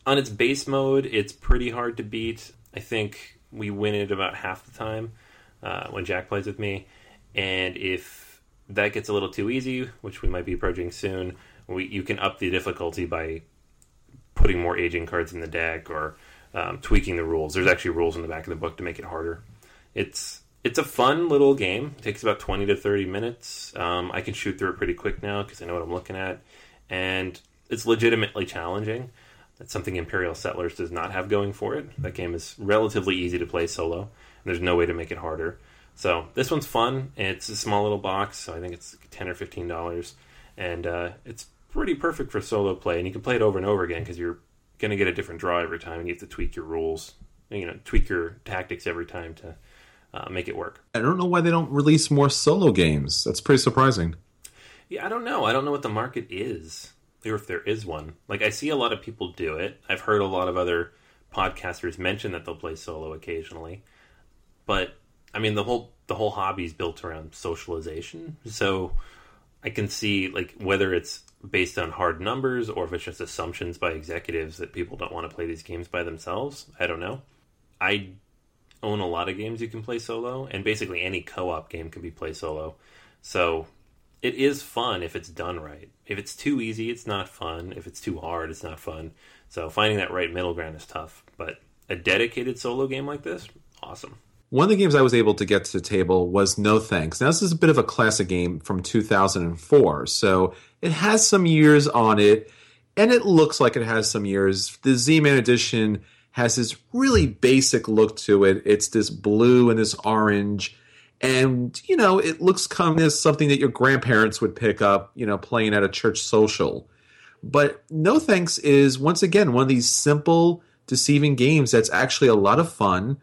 on its base mode, it's pretty hard to beat. I think we win it about half the time uh, when Jack plays with me. And if that gets a little too easy, which we might be approaching soon, we you can up the difficulty by putting more aging cards in the deck or um, tweaking the rules. There's actually rules in the back of the book to make it harder. It's it's a fun little game. It takes about 20 to 30 minutes. Um, I can shoot through it pretty quick now because I know what I'm looking at, and it's legitimately challenging. That's something Imperial Settlers does not have going for it. That game is relatively easy to play solo. And there's no way to make it harder. So this one's fun. It's a small little box, so I think it's ten or fifteen dollars, and uh, it's pretty perfect for solo play. And you can play it over and over again because you're going to get a different draw every time, and you have to tweak your rules, you know, tweak your tactics every time to uh, make it work. I don't know why they don't release more solo games. That's pretty surprising. Yeah, I don't know. I don't know what the market is, or if there is one. Like I see a lot of people do it. I've heard a lot of other podcasters mention that they'll play solo occasionally, but I mean the whole the whole hobby is built around socialization. So I can see like whether it's based on hard numbers or if it's just assumptions by executives that people don't want to play these games by themselves. I don't know. I own a lot of games you can play solo, and basically any co-op game can be played solo. So it is fun if it's done right. If it's too easy, it's not fun. If it's too hard, it's not fun. So finding that right middle ground is tough. But a dedicated solo game like this, awesome. One of the games I was able to get to the table was No Thanks. Now, this is a bit of a classic game from 2004, so it has some years on it, and it looks like it has some years. The Z Man edition has this really basic look to it. It's this blue and this orange, and you know, it looks kind of something that your grandparents would pick up, you know, playing at a church social. But No Thanks is once again one of these simple, deceiving games that's actually a lot of fun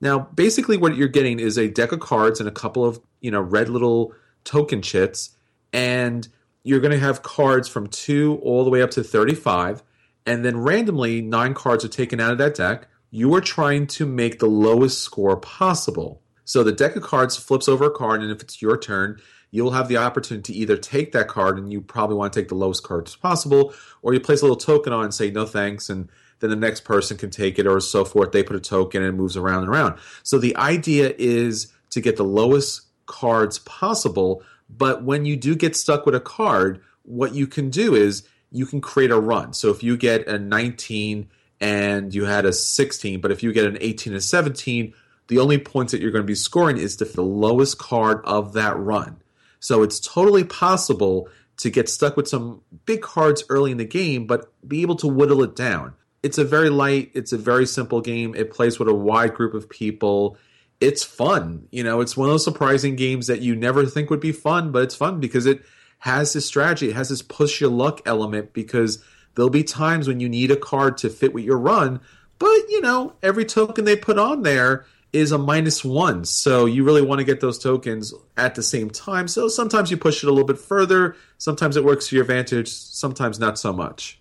now, basically, what you're getting is a deck of cards and a couple of you know red little token chits, and you're going to have cards from two all the way up to 35, and then randomly nine cards are taken out of that deck. You are trying to make the lowest score possible. So the deck of cards flips over a card, and if it's your turn, you'll have the opportunity to either take that card, and you probably want to take the lowest cards possible, or you place a little token on and say no thanks, and then the next person can take it or so forth. They put a token and it moves around and around. So the idea is to get the lowest cards possible. But when you do get stuck with a card, what you can do is you can create a run. So if you get a 19 and you had a 16, but if you get an 18 and 17, the only points that you're going to be scoring is the lowest card of that run. So it's totally possible to get stuck with some big cards early in the game, but be able to whittle it down it's a very light, it's a very simple game. It plays with a wide group of people. It's fun. You know, it's one of those surprising games that you never think would be fun, but it's fun because it has this strategy. It has this push your luck element because there'll be times when you need a card to fit with your run, but you know, every token they put on there is a minus one. So you really want to get those tokens at the same time. So sometimes you push it a little bit further. Sometimes it works to your advantage. Sometimes not so much.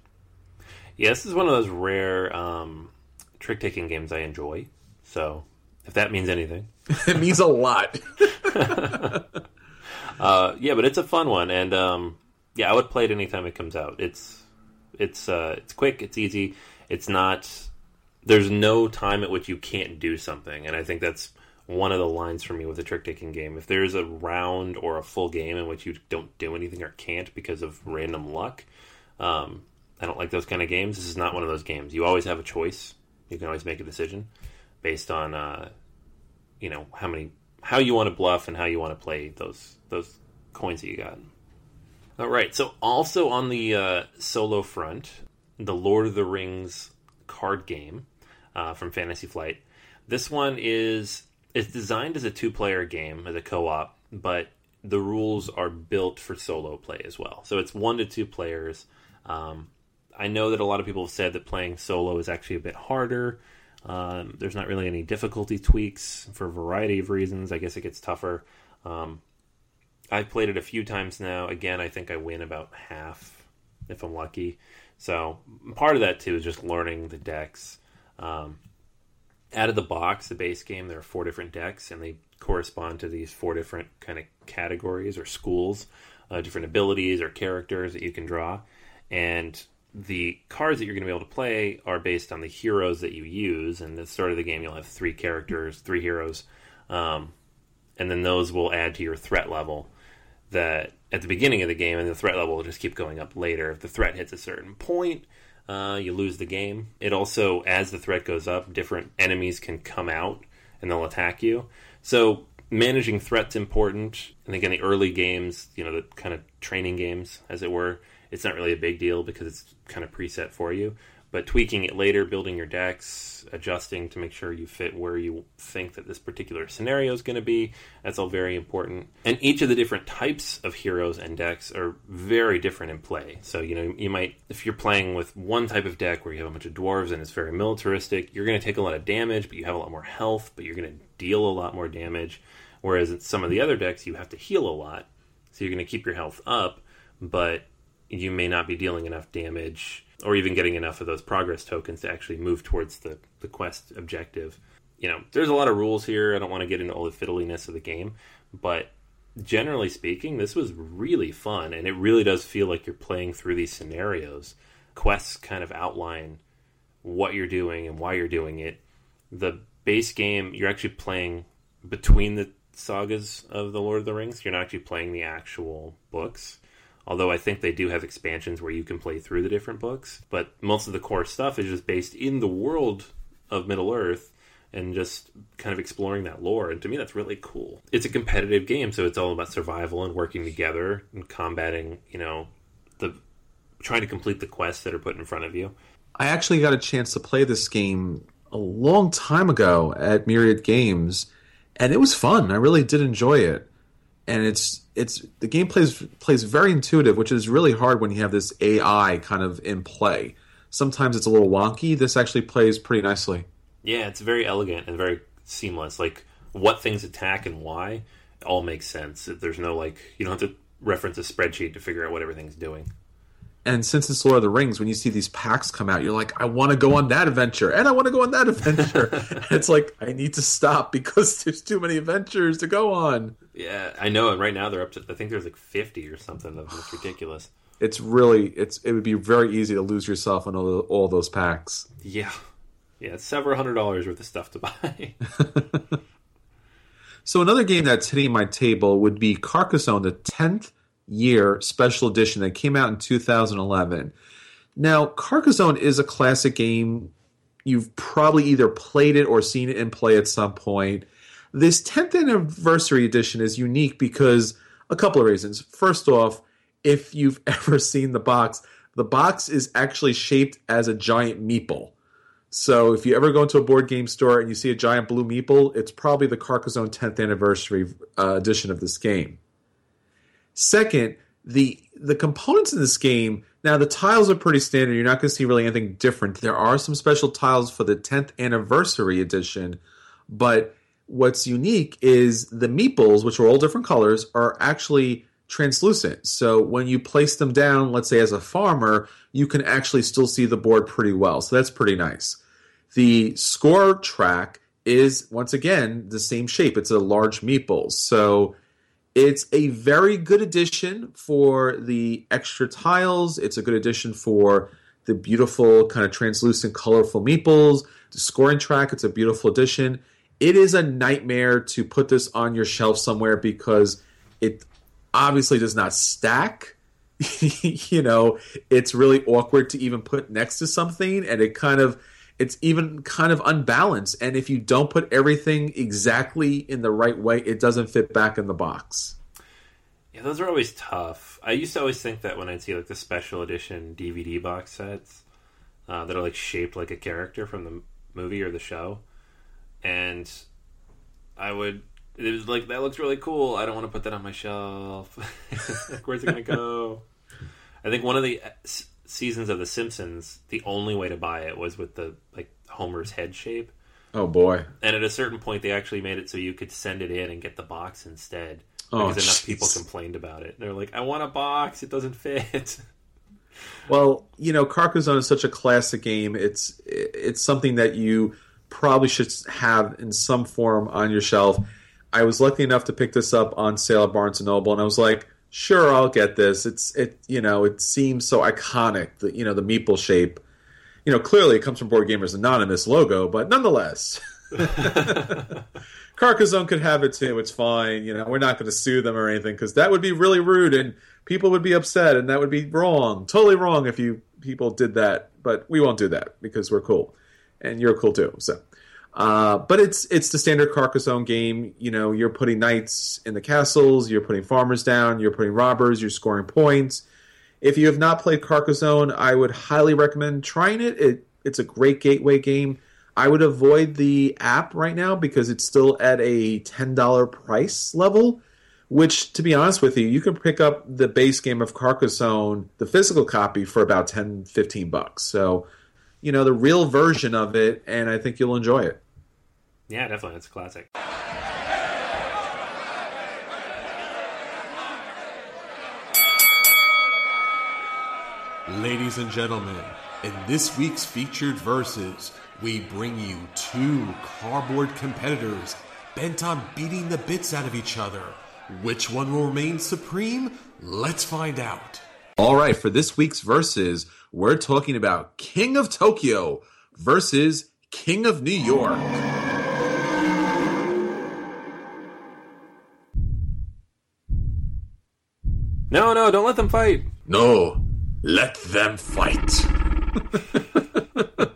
Yeah, this is one of those rare um, trick taking games I enjoy. So, if that means anything, it means a lot. uh, yeah, but it's a fun one, and um, yeah, I would play it anytime it comes out. It's it's uh, it's quick, it's easy, it's not. There's no time at which you can't do something, and I think that's one of the lines for me with a trick taking game. If there's a round or a full game in which you don't do anything or can't because of random luck, um, I don't like those kind of games. This is not one of those games. You always have a choice. You can always make a decision based on uh, you know how many how you want to bluff and how you want to play those those coins that you got. All right. So also on the uh, solo front, the Lord of the Rings card game uh, from Fantasy Flight. This one is it's designed as a two player game as a co op, but the rules are built for solo play as well. So it's one to two players. Um, I know that a lot of people have said that playing solo is actually a bit harder. Um, there's not really any difficulty tweaks for a variety of reasons. I guess it gets tougher. Um, I've played it a few times now. Again, I think I win about half if I'm lucky. So part of that too is just learning the decks. Um, out of the box, the base game, there are four different decks, and they correspond to these four different kind of categories or schools, uh, different abilities or characters that you can draw. And the cards that you're going to be able to play are based on the heroes that you use. And at the start of the game, you'll have three characters, three heroes, um, and then those will add to your threat level. That at the beginning of the game, and the threat level will just keep going up later. If the threat hits a certain point, uh, you lose the game. It also, as the threat goes up, different enemies can come out and they'll attack you. So managing threats important. I think in the early games, you know, the kind of training games, as it were, it's not really a big deal because it's kind of preset for you. but tweaking it later, building your decks, adjusting to make sure you fit where you think that this particular scenario is going to be. That's all very important. And each of the different types of heroes and decks are very different in play. So, you know, you might, if you're playing with one type of deck where you have a bunch of dwarves and it's very militaristic, you're going to take a lot of damage, but you have a lot more health, but you're going to deal a lot more damage. Whereas in some of the other decks, you have to heal a lot. So you're going to keep your health up, but you may not be dealing enough damage or even getting enough of those progress tokens to actually move towards the, the quest objective. You know, there's a lot of rules here. I don't want to get into all the fiddliness of the game, but generally speaking, this was really fun, and it really does feel like you're playing through these scenarios. Quests kind of outline what you're doing and why you're doing it. The base game, you're actually playing between the sagas of the Lord of the Rings. You're not actually playing the actual books. Although I think they do have expansions where you can play through the different books, but most of the core stuff is just based in the world of Middle Earth and just kind of exploring that lore. And to me, that's really cool. It's a competitive game, so it's all about survival and working together and combating, you know, the trying to complete the quests that are put in front of you. I actually got a chance to play this game a long time ago at Myriad Games, and it was fun. I really did enjoy it. And it's it's the game plays plays very intuitive, which is really hard when you have this AI kind of in play. Sometimes it's a little wonky. This actually plays pretty nicely. Yeah, it's very elegant and very seamless. Like what things attack and why all makes sense. There's no like you don't have to reference a spreadsheet to figure out what everything's doing. And since it's Lord of the Rings, when you see these packs come out, you're like, I want to go on that adventure, and I want to go on that adventure. it's like I need to stop because there's too many adventures to go on. Yeah, I know. And right now they're up to I think there's like 50 or something. That's ridiculous. It's really it's it would be very easy to lose yourself on all, all those packs. Yeah, yeah, it's several hundred dollars worth of stuff to buy. so another game that's hitting my table would be Carcassonne, the tenth year special edition that came out in 2011. Now, Carcassonne is a classic game. You've probably either played it or seen it in play at some point. This 10th anniversary edition is unique because a couple of reasons. First off, if you've ever seen the box, the box is actually shaped as a giant meeple. So if you ever go into a board game store and you see a giant blue meeple, it's probably the Carcassonne 10th anniversary uh, edition of this game. Second, the the components in this game now the tiles are pretty standard. You're not going to see really anything different. There are some special tiles for the 10th anniversary edition, but what's unique is the meeples, which are all different colors, are actually translucent. So when you place them down, let's say as a farmer, you can actually still see the board pretty well. So that's pretty nice. The score track is once again the same shape. It's a large meeple. So it's a very good addition for the extra tiles. It's a good addition for the beautiful, kind of translucent, colorful meeples. The scoring track, it's a beautiful addition. It is a nightmare to put this on your shelf somewhere because it obviously does not stack. you know, it's really awkward to even put next to something, and it kind of it's even kind of unbalanced. And if you don't put everything exactly in the right way, it doesn't fit back in the box. Yeah, those are always tough. I used to always think that when I'd see like the special edition DVD box sets uh, that are like shaped like a character from the movie or the show, and I would it was like that looks really cool. I don't want to put that on my shelf. where's it gonna go? I think one of the uh, seasons of The Simpsons, the only way to buy it was with the like Homer's head shape. Oh boy! And at a certain point, they actually made it so you could send it in and get the box instead oh, because enough people complained about it. They're like, "I want a box; it doesn't fit." Well, you know, Carcassonne is such a classic game. It's it's something that you probably should have in some form on your shelf. I was lucky enough to pick this up on sale at Barnes and Noble, and I was like, sure, I'll get this. It's it you know it seems so iconic. The you know the meeple shape. You know, clearly it comes from Board Gamers Anonymous logo, but nonetheless, Carcassonne could have it too. It's fine. You know, we're not going to sue them or anything because that would be really rude and people would be upset and that would be wrong, totally wrong if you people did that. But we won't do that because we're cool, and you're cool too. So. Uh, but it's it's the standard Carcassonne game. You know, you're putting knights in the castles, you're putting farmers down, you're putting robbers, you're scoring points. if you have not played Carcassonne, I would highly recommend trying it. it it's a great gateway game. I would avoid the app right now because it's still at a $10 price level, which, to be honest with you, you can pick up the base game of Carcassonne, the physical copy, for about 10, 15 bucks. So, you know, the real version of it, and I think you'll enjoy it. Yeah, definitely. It's a classic. Ladies and gentlemen, in this week's featured verses, we bring you two cardboard competitors bent on beating the bits out of each other. Which one will remain supreme? Let's find out. All right, for this week's verses, we're talking about King of Tokyo versus King of New York. No, no, don't let them fight. No, let them fight.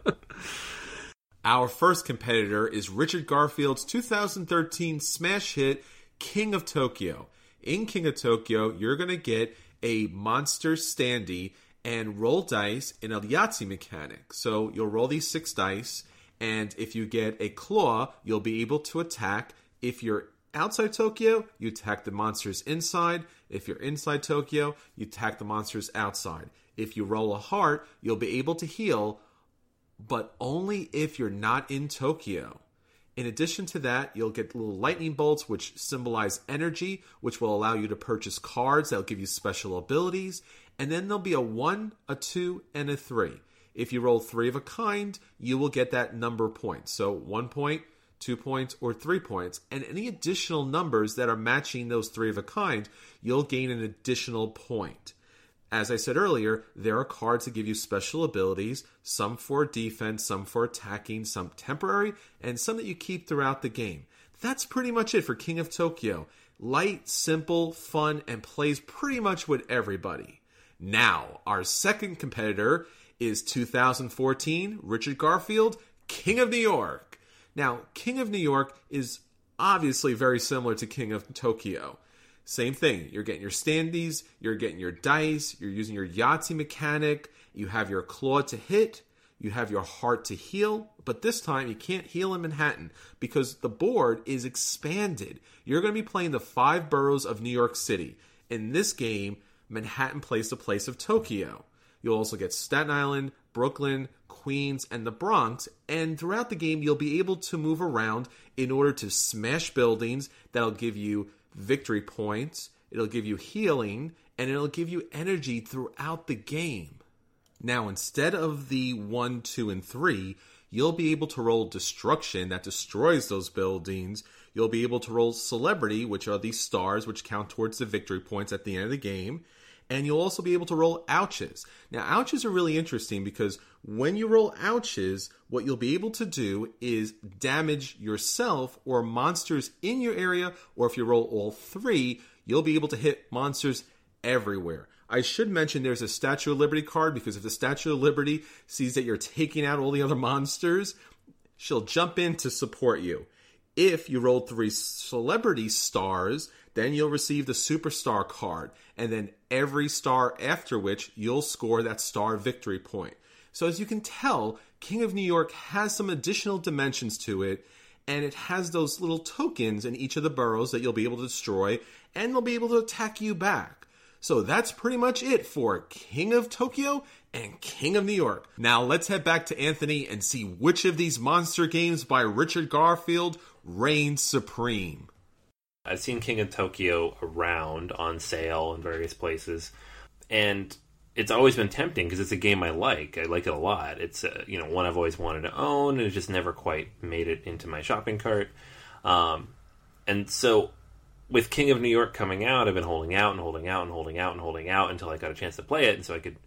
Our first competitor is Richard Garfield's 2013 smash hit King of Tokyo. In King of Tokyo, you're going to get a monster standee and roll dice in a Yahtzee mechanic. So you'll roll these six dice, and if you get a claw, you'll be able to attack. If you're outside Tokyo, you attack the monsters inside. If you're inside Tokyo, you attack the monsters outside. If you roll a heart, you'll be able to heal, but only if you're not in Tokyo. In addition to that, you'll get little lightning bolts, which symbolize energy, which will allow you to purchase cards that'll give you special abilities. And then there'll be a one, a two, and a three. If you roll three of a kind, you will get that number point. So one point, two points, or three points. And any additional numbers that are matching those three of a kind, you'll gain an additional point. As I said earlier, there are cards that give you special abilities, some for defense, some for attacking, some temporary, and some that you keep throughout the game. That's pretty much it for King of Tokyo. Light, simple, fun, and plays pretty much with everybody. Now, our second competitor is 2014 Richard Garfield, King of New York. Now, King of New York is obviously very similar to King of Tokyo. Same thing. You're getting your standees, you're getting your dice, you're using your Yahtzee mechanic, you have your claw to hit, you have your heart to heal, but this time you can't heal in Manhattan because the board is expanded. You're going to be playing the five boroughs of New York City. In this game, Manhattan plays the place of Tokyo. You'll also get Staten Island, Brooklyn, Queens, and the Bronx, and throughout the game, you'll be able to move around in order to smash buildings that'll give you victory points, it'll give you healing, and it'll give you energy throughout the game. Now, instead of the 1, 2, and 3, you'll be able to roll destruction that destroys those buildings. You'll be able to roll celebrity, which are these stars which count towards the victory points at the end of the game. And you'll also be able to roll ouches. Now, ouches are really interesting because when you roll ouches, what you'll be able to do is damage yourself or monsters in your area, or if you roll all three, you'll be able to hit monsters everywhere. I should mention there's a Statue of Liberty card because if the Statue of Liberty sees that you're taking out all the other monsters, she'll jump in to support you. If you roll three celebrity stars, then you'll receive the superstar card, and then every star after which you'll score that star victory point. So, as you can tell, King of New York has some additional dimensions to it, and it has those little tokens in each of the boroughs that you'll be able to destroy, and they'll be able to attack you back. So, that's pretty much it for King of Tokyo and King of New York. Now, let's head back to Anthony and see which of these monster games by Richard Garfield reigns supreme. I've seen King of Tokyo around on sale in various places, and it's always been tempting because it's a game I like. I like it a lot. It's uh, you know one I've always wanted to own, and it just never quite made it into my shopping cart. Um, and so, with King of New York coming out, I've been holding out and holding out and holding out and holding out until I got a chance to play it, and so I could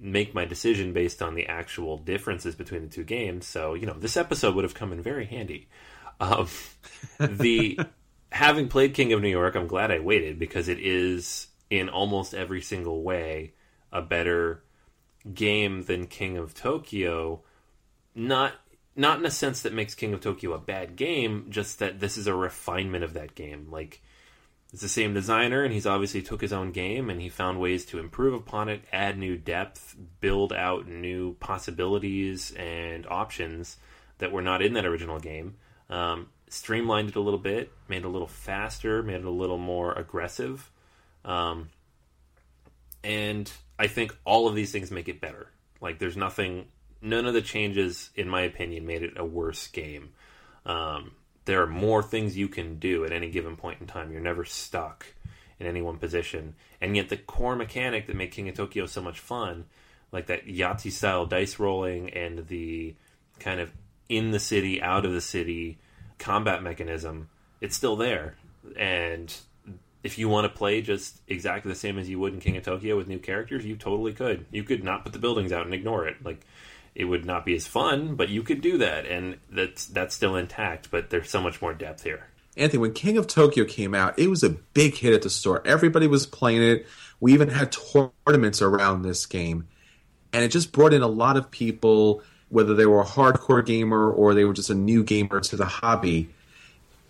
make my decision based on the actual differences between the two games. So you know, this episode would have come in very handy. Um, the having played King of New York, I'm glad I waited because it is in almost every single way a better game than King of Tokyo. Not not in a sense that makes King of Tokyo a bad game, just that this is a refinement of that game. Like it's the same designer, and he's obviously took his own game and he found ways to improve upon it, add new depth, build out new possibilities and options that were not in that original game. Um, streamlined it a little bit, made it a little faster, made it a little more aggressive. Um, and I think all of these things make it better. Like, there's nothing, none of the changes, in my opinion, made it a worse game. Um, there are more things you can do at any given point in time. You're never stuck in any one position. And yet, the core mechanic that made King of Tokyo so much fun, like that Yahtzee style dice rolling and the kind of in the city, out of the city combat mechanism, it's still there. And if you want to play just exactly the same as you would in King of Tokyo with new characters, you totally could. You could not put the buildings out and ignore it. Like it would not be as fun, but you could do that, and that's that's still intact. But there's so much more depth here. Anthony, when King of Tokyo came out, it was a big hit at the store. Everybody was playing it. We even had tournaments around this game, and it just brought in a lot of people, whether they were a hardcore gamer or they were just a new gamer to the hobby.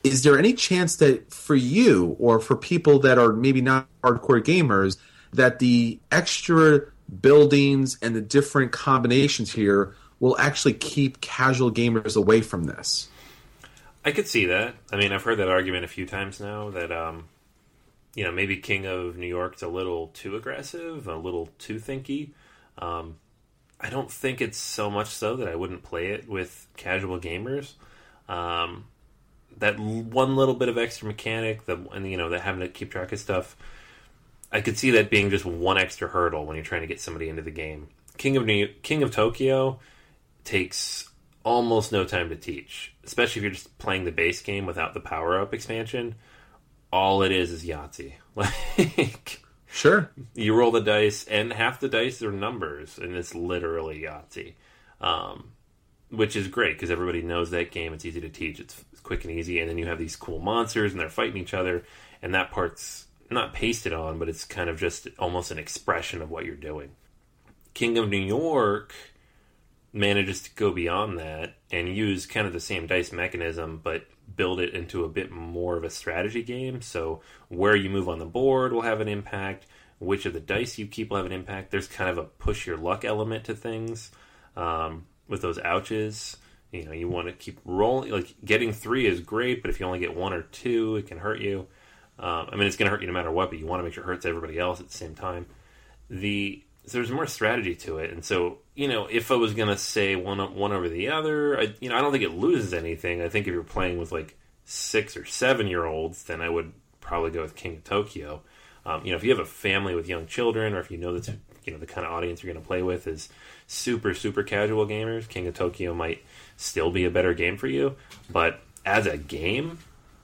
Is there any chance that for you or for people that are maybe not hardcore gamers, that the extra buildings and the different combinations here will actually keep casual gamers away from this? I could see that. I mean, I've heard that argument a few times now that, um, you know, maybe King of New York's a little too aggressive, a little too thinky. Um, I don't think it's so much so that I wouldn't play it with casual gamers. Um, that one little bit of extra mechanic, the and you know, that having to keep track of stuff. I could see that being just one extra hurdle when you're trying to get somebody into the game. King of New King of Tokyo takes almost no time to teach, especially if you're just playing the base game without the power up expansion. All it is is Yahtzee. Like Sure. you roll the dice, and half the dice are numbers, and it's literally Yahtzee, um, which is great because everybody knows that game. It's easy to teach. It's, it's quick and easy, and then you have these cool monsters, and they're fighting each other, and that part's not pasted on, but it's kind of just almost an expression of what you're doing. King of New York manages to go beyond that and use kind of the same dice mechanism, but build it into a bit more of a strategy game. So where you move on the board will have an impact. Which of the dice you keep will have an impact. There's kind of a push your luck element to things um, with those ouches. You know, you want to keep rolling. Like getting three is great, but if you only get one or two, it can hurt you. Um, I mean, it's going to hurt you no matter what, but you want to make sure it hurts everybody else at the same time. The so there's more strategy to it, and so you know, if I was going to say one one over the other, I, you know, I don't think it loses anything. I think if you're playing with like six or seven year olds, then I would probably go with King of Tokyo. Um, you know, if you have a family with young children, or if you know that's you know the kind of audience you're going to play with is super super casual gamers, King of Tokyo might still be a better game for you. But as a game,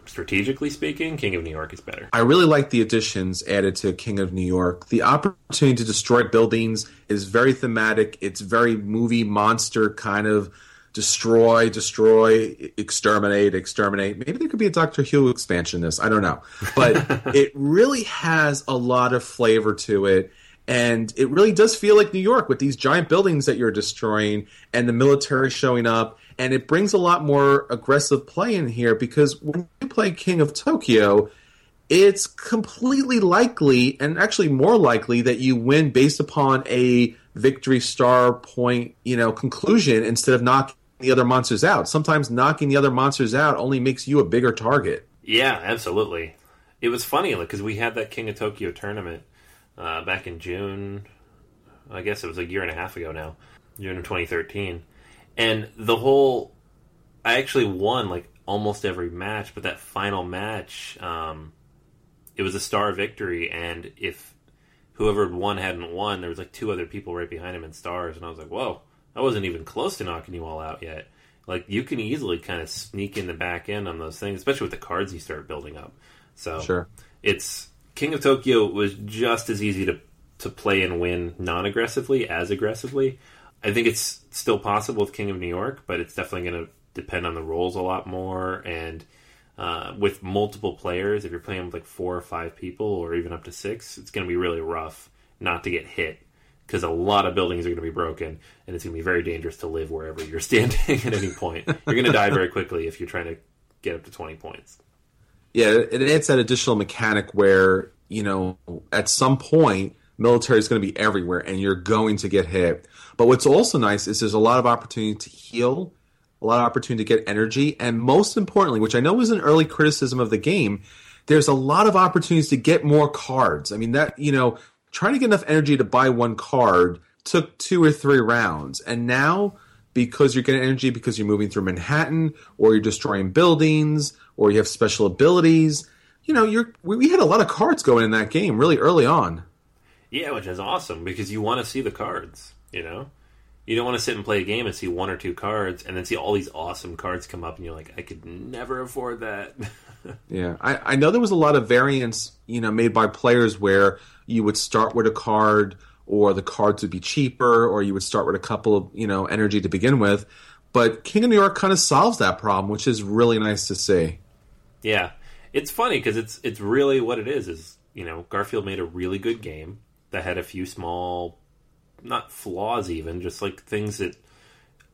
strategically speaking, King of New York is better. I really like the additions added to King of New York. The opportunity to destroy buildings is very thematic. It's very movie monster kind of destroy, destroy, exterminate, exterminate. Maybe there could be a Doctor Who expansion. This I don't know, but it really has a lot of flavor to it. And it really does feel like New York with these giant buildings that you're destroying and the military showing up. And it brings a lot more aggressive play in here because when you play King of Tokyo, it's completely likely and actually more likely that you win based upon a victory star point, you know, conclusion instead of knocking the other monsters out. Sometimes knocking the other monsters out only makes you a bigger target. Yeah, absolutely. It was funny because we had that King of Tokyo tournament uh, back in June. I guess it was a year and a half ago now, June of 2013, and the whole. I actually won like almost every match, but that final match, um, it was a star victory, and if whoever won hadn't won, there was like two other people right behind him in stars, and I was like, whoa, I wasn't even close to knocking you all out yet. Like you can easily kind of sneak in the back end on those things, especially with the cards you start building up. So Sure. it's King of Tokyo was just as easy to to play and win non aggressively as aggressively. I think it's still possible with King of New York, but it's definitely going to depend on the rolls a lot more. And uh, with multiple players, if you're playing with like four or five people, or even up to six, it's going to be really rough not to get hit because a lot of buildings are going to be broken, and it's going to be very dangerous to live wherever you're standing at any point. You're going to die very quickly if you're trying to get up to 20 points. Yeah, it adds that additional mechanic where you know at some point military is going to be everywhere and you're going to get hit. But what's also nice is there's a lot of opportunity to heal, a lot of opportunity to get energy, and most importantly, which I know was an early criticism of the game, there's a lot of opportunities to get more cards. I mean that you know trying to get enough energy to buy one card took two or three rounds, and now because you're getting energy because you're moving through Manhattan or you're destroying buildings or you have special abilities. You know, you're we had a lot of cards going in that game really early on. Yeah, which is awesome because you want to see the cards, you know? You don't want to sit and play a game and see one or two cards and then see all these awesome cards come up and you're like, I could never afford that. yeah. I, I know there was a lot of variants, you know, made by players where you would start with a card or the cards would be cheaper, or you would start with a couple of you know energy to begin with. But King of New York kind of solves that problem, which is really nice to see. Yeah, it's funny because it's it's really what it is. Is you know Garfield made a really good game that had a few small, not flaws even, just like things that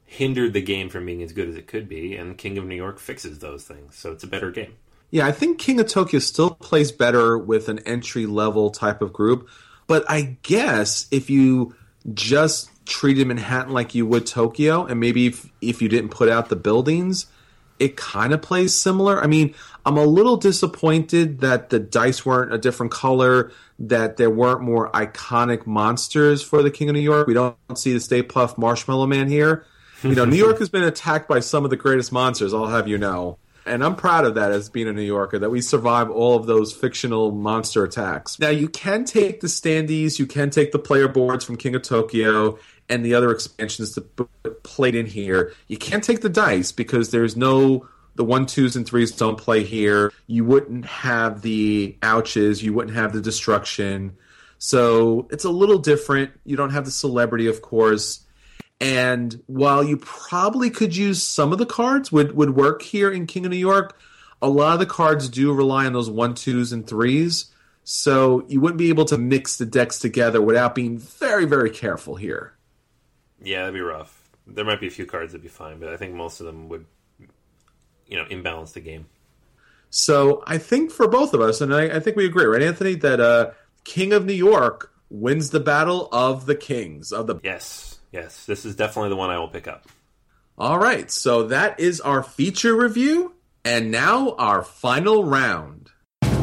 hindered the game from being as good as it could be, and King of New York fixes those things, so it's a better game. Yeah, I think King of Tokyo still plays better with an entry level type of group but I guess if you just treated Manhattan like you would Tokyo, and maybe if, if you didn't put out the buildings, it kind of plays similar. I mean, I'm a little disappointed that the dice weren't a different color, that there weren't more iconic monsters for the King of New York. We don't see the Stay Puft Marshmallow Man here. You know, New York has been attacked by some of the greatest monsters, I'll have you know and I'm proud of that as being a New Yorker that we survive all of those fictional monster attacks. Now you can take the standees, you can take the player boards from King of Tokyo and the other expansions that played in here. You can't take the dice because there's no the one twos and threes don't play here. You wouldn't have the ouches, you wouldn't have the destruction. So it's a little different. You don't have the celebrity, of course. And while you probably could use some of the cards would would work here in King of New York, a lot of the cards do rely on those one twos and threes. So you wouldn't be able to mix the decks together without being very, very careful here. Yeah, that'd be rough. There might be a few cards that'd be fine, but I think most of them would, you know, imbalance the game. So I think for both of us, and I, I think we agree, right, Anthony, that uh, King of New York wins the battle of the kings of the yes yes, this is definitely the one I will pick up. All right, so that is our feature review, and now our final round. And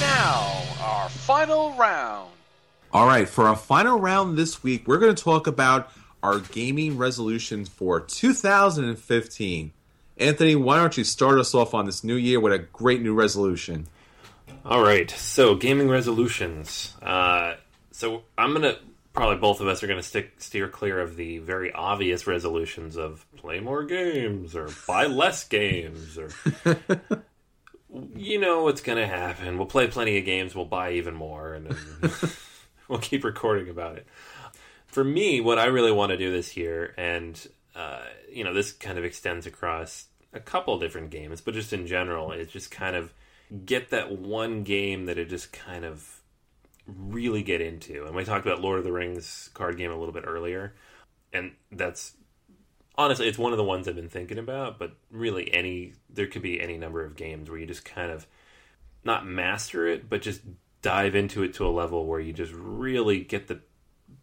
now, our final round. All right, for our final round this week, we're going to talk about our gaming resolutions for 2015. Anthony, why don't you start us off on this new year with a great new resolution? All right, so gaming resolutions. Uh, so I'm gonna probably both of us are gonna stick steer clear of the very obvious resolutions of play more games or buy less games or you know what's gonna happen. We'll play plenty of games. We'll buy even more, and we'll keep recording about it. For me, what I really want to do this year, and uh, you know, this kind of extends across a couple different games, but just in general, is just kind of get that one game that it just kind of really get into. And we talked about Lord of the Rings card game a little bit earlier, and that's honestly it's one of the ones I've been thinking about. But really, any there could be any number of games where you just kind of not master it, but just dive into it to a level where you just really get the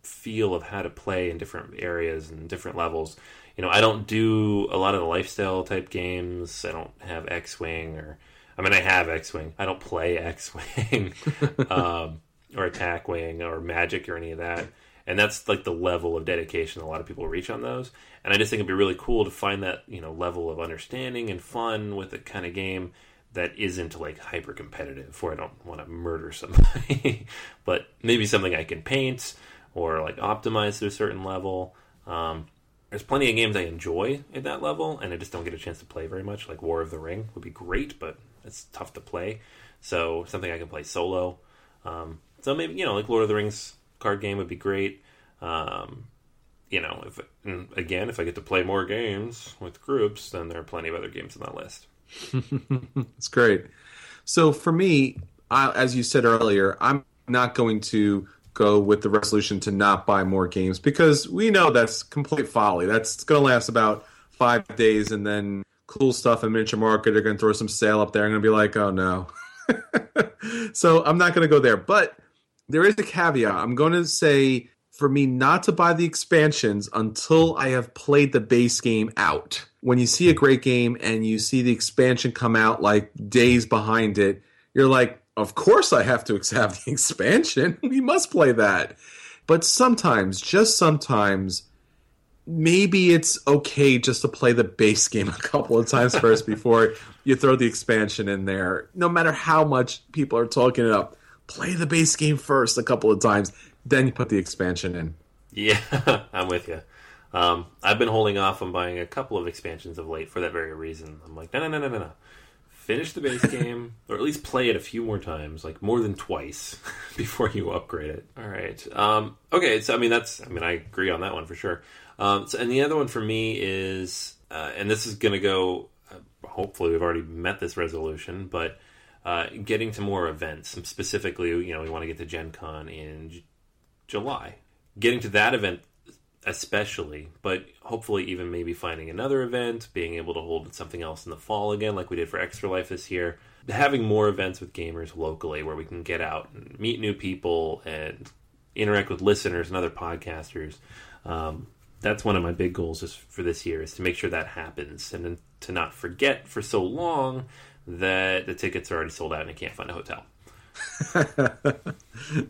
feel of how to play in different areas and different levels. You know, I don't do a lot of the lifestyle type games. I don't have X Wing or I mean, I have X Wing. I don't play X Wing. um, or attack wing or magic or any of that. And that's like the level of dedication a lot of people reach on those. And I just think it'd be really cool to find that, you know, level of understanding and fun with a kind of game that isn't like hyper competitive where I don't want to murder somebody, but maybe something I can paint or like optimize to a certain level. Um, there's plenty of games I enjoy at that level, and I just don't get a chance to play very much. Like War of the Ring would be great, but it's tough to play. So something I can play solo. Um, so maybe you know, like Lord of the Rings card game would be great. Um, you know, if again, if I get to play more games with groups, then there are plenty of other games on that list. It's great. So for me, I, as you said earlier, I'm not going to go with the resolution to not buy more games because we know that's complete folly. That's going to last about five days, and then CoolStuffInc Miniature Market. They're going to throw some sale up there. I'm going to be like, oh no. so I'm not going to go there. But there is a caveat. I'm going to say for me not to buy the expansions until I have played the base game out. When you see a great game and you see the expansion come out like days behind it, you're like, of course I have to have the expansion. we must play that. But sometimes, just sometimes, maybe it's okay just to play the base game a couple of times first before you throw the expansion in there. No matter how much people are talking it up, play the base game first a couple of times, then you put the expansion in. Yeah, I'm with you. Um, I've been holding off on buying a couple of expansions of late for that very reason. I'm like, no, no, no, no, no, no. Finish the base game, or at least play it a few more times, like more than twice, before you upgrade it. All right. Um, okay, so I mean that's, I mean I agree on that one for sure. Um, so, and the other one for me is, uh, and this is going to go. Uh, hopefully, we've already met this resolution, but uh, getting to more events. Specifically, you know, we want to get to Gen Con in J- July. Getting to that event, especially, but hopefully, even maybe finding another event, being able to hold something else in the fall again, like we did for Extra Life this year. Having more events with gamers locally where we can get out and meet new people and interact with listeners and other podcasters. Um, that's one of my big goals just for this year is to make sure that happens and to not forget for so long that the tickets are already sold out and I can't find a hotel.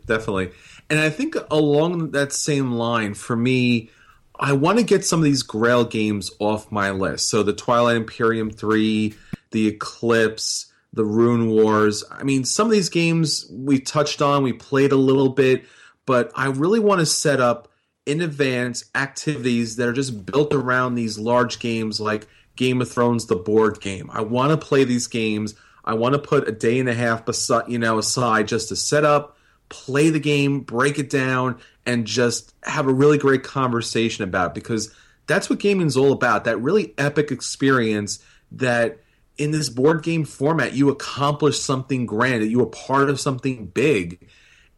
Definitely. And I think along that same line, for me, I want to get some of these Grail games off my list. So the Twilight Imperium 3, the Eclipse, the Runewars. I mean, some of these games we touched on, we played a little bit, but I really want to set up in advance activities that are just built around these large games like Game of Thrones, the board game. I want to play these games. I want to put a day and a half beside, you know, aside just to set up, play the game, break it down, and just have a really great conversation about it because that's what gaming is all about. That really epic experience that in this board game format you accomplish something grand, that you are part of something big.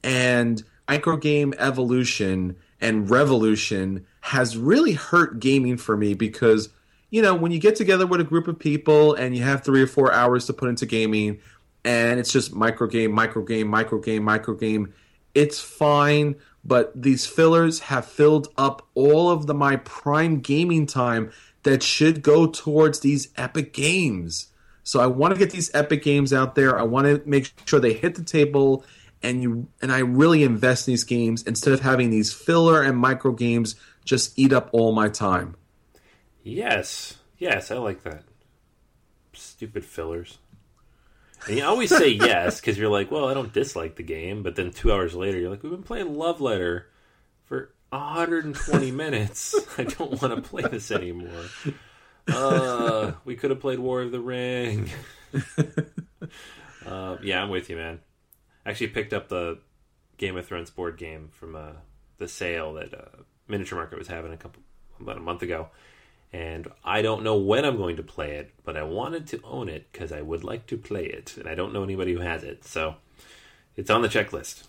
And micro game evolution and revolution has really hurt gaming for me because you know when you get together with a group of people and you have three or four hours to put into gaming and it's just micro game micro game micro game micro game it's fine. But these fillers have filled up all of the my prime gaming time that should go towards these epic games. So i want to get these epic games out there. I want to make sure they hit the table and you and I really invest in these games instead of having these filler and micro games just eat up all my time. Yes, yes, I like that. Stupid fillers. And you always say yes because you're like, well, I don't dislike the game, but then two hours later, you're like, we've been playing Love Letter for 120 minutes. I don't want to play this anymore. Uh, we could have played War of the Ring. uh, yeah, I'm with you, man actually picked up the Game of Thrones board game from uh, the sale that uh, Miniature Market was having a couple about a month ago, and I don't know when I'm going to play it, but I wanted to own it because I would like to play it, and I don't know anybody who has it, so it's on the checklist.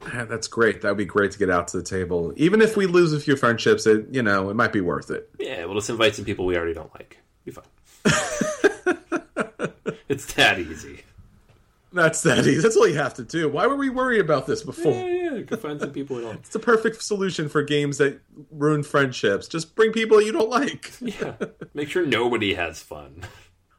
That's great. That would be great to get out to the table. Even if we lose a few friendships, it you know it might be worth it. Yeah, we'll just invite some people we already don't like. Be fine. it's that easy. That's that easy. That's all you have to do. Why were we worried about this before? Yeah, yeah, you can find some people we don't. It's the perfect solution for games that ruin friendships. Just bring people you don't like. yeah, make sure nobody has fun.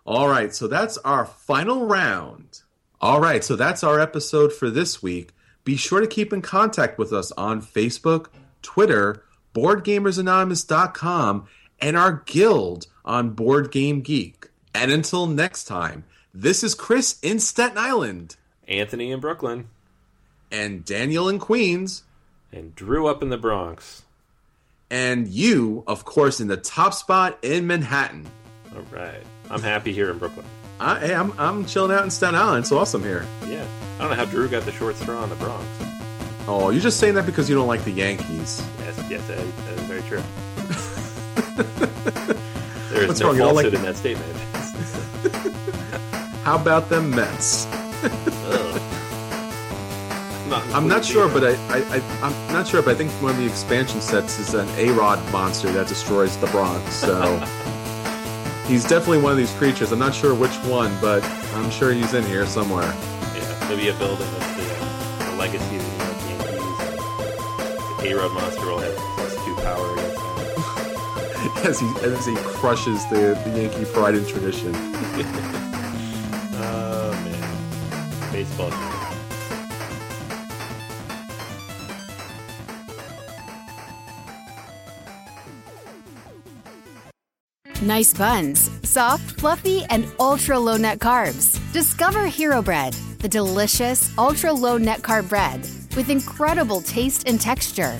All right, so that's our final round. All right, so that's our episode for this week. Be sure to keep in contact with us on Facebook, Twitter, BoardGamersAnonymous.com, and our guild on Board Game Geek. And until next time, this is Chris in Staten Island. Anthony in Brooklyn. And Daniel in Queens. And Drew up in the Bronx. And you, of course, in the top spot in Manhattan. All right. I'm happy here in Brooklyn. I, hey, I'm, I'm chilling out in Staten Island. It's awesome here. Yeah. I don't know how Drew got the short straw in the Bronx. Oh, you're just saying that because you don't like the Yankees. Yes, yes, that is, that is very true. there is What's no wrong? falsehood like... in that statement. How about them Mets? I'm not sure, but I, I, I, am not sure, but I think one of the expansion sets is an A-Rod monster that destroys the Bronx. So He's definitely one of these creatures. I'm not sure which one, but I'm sure he's in here somewhere. Yeah, maybe a building with the, uh, the legacy of the New York Yankees. The A-Rod monster will have plus two power against as he as he crushes the, the Yankee pride and tradition. Baseball. Nice buns, soft, fluffy, and ultra low net carbs. Discover Hero Bread, the delicious ultra low net carb bread with incredible taste and texture.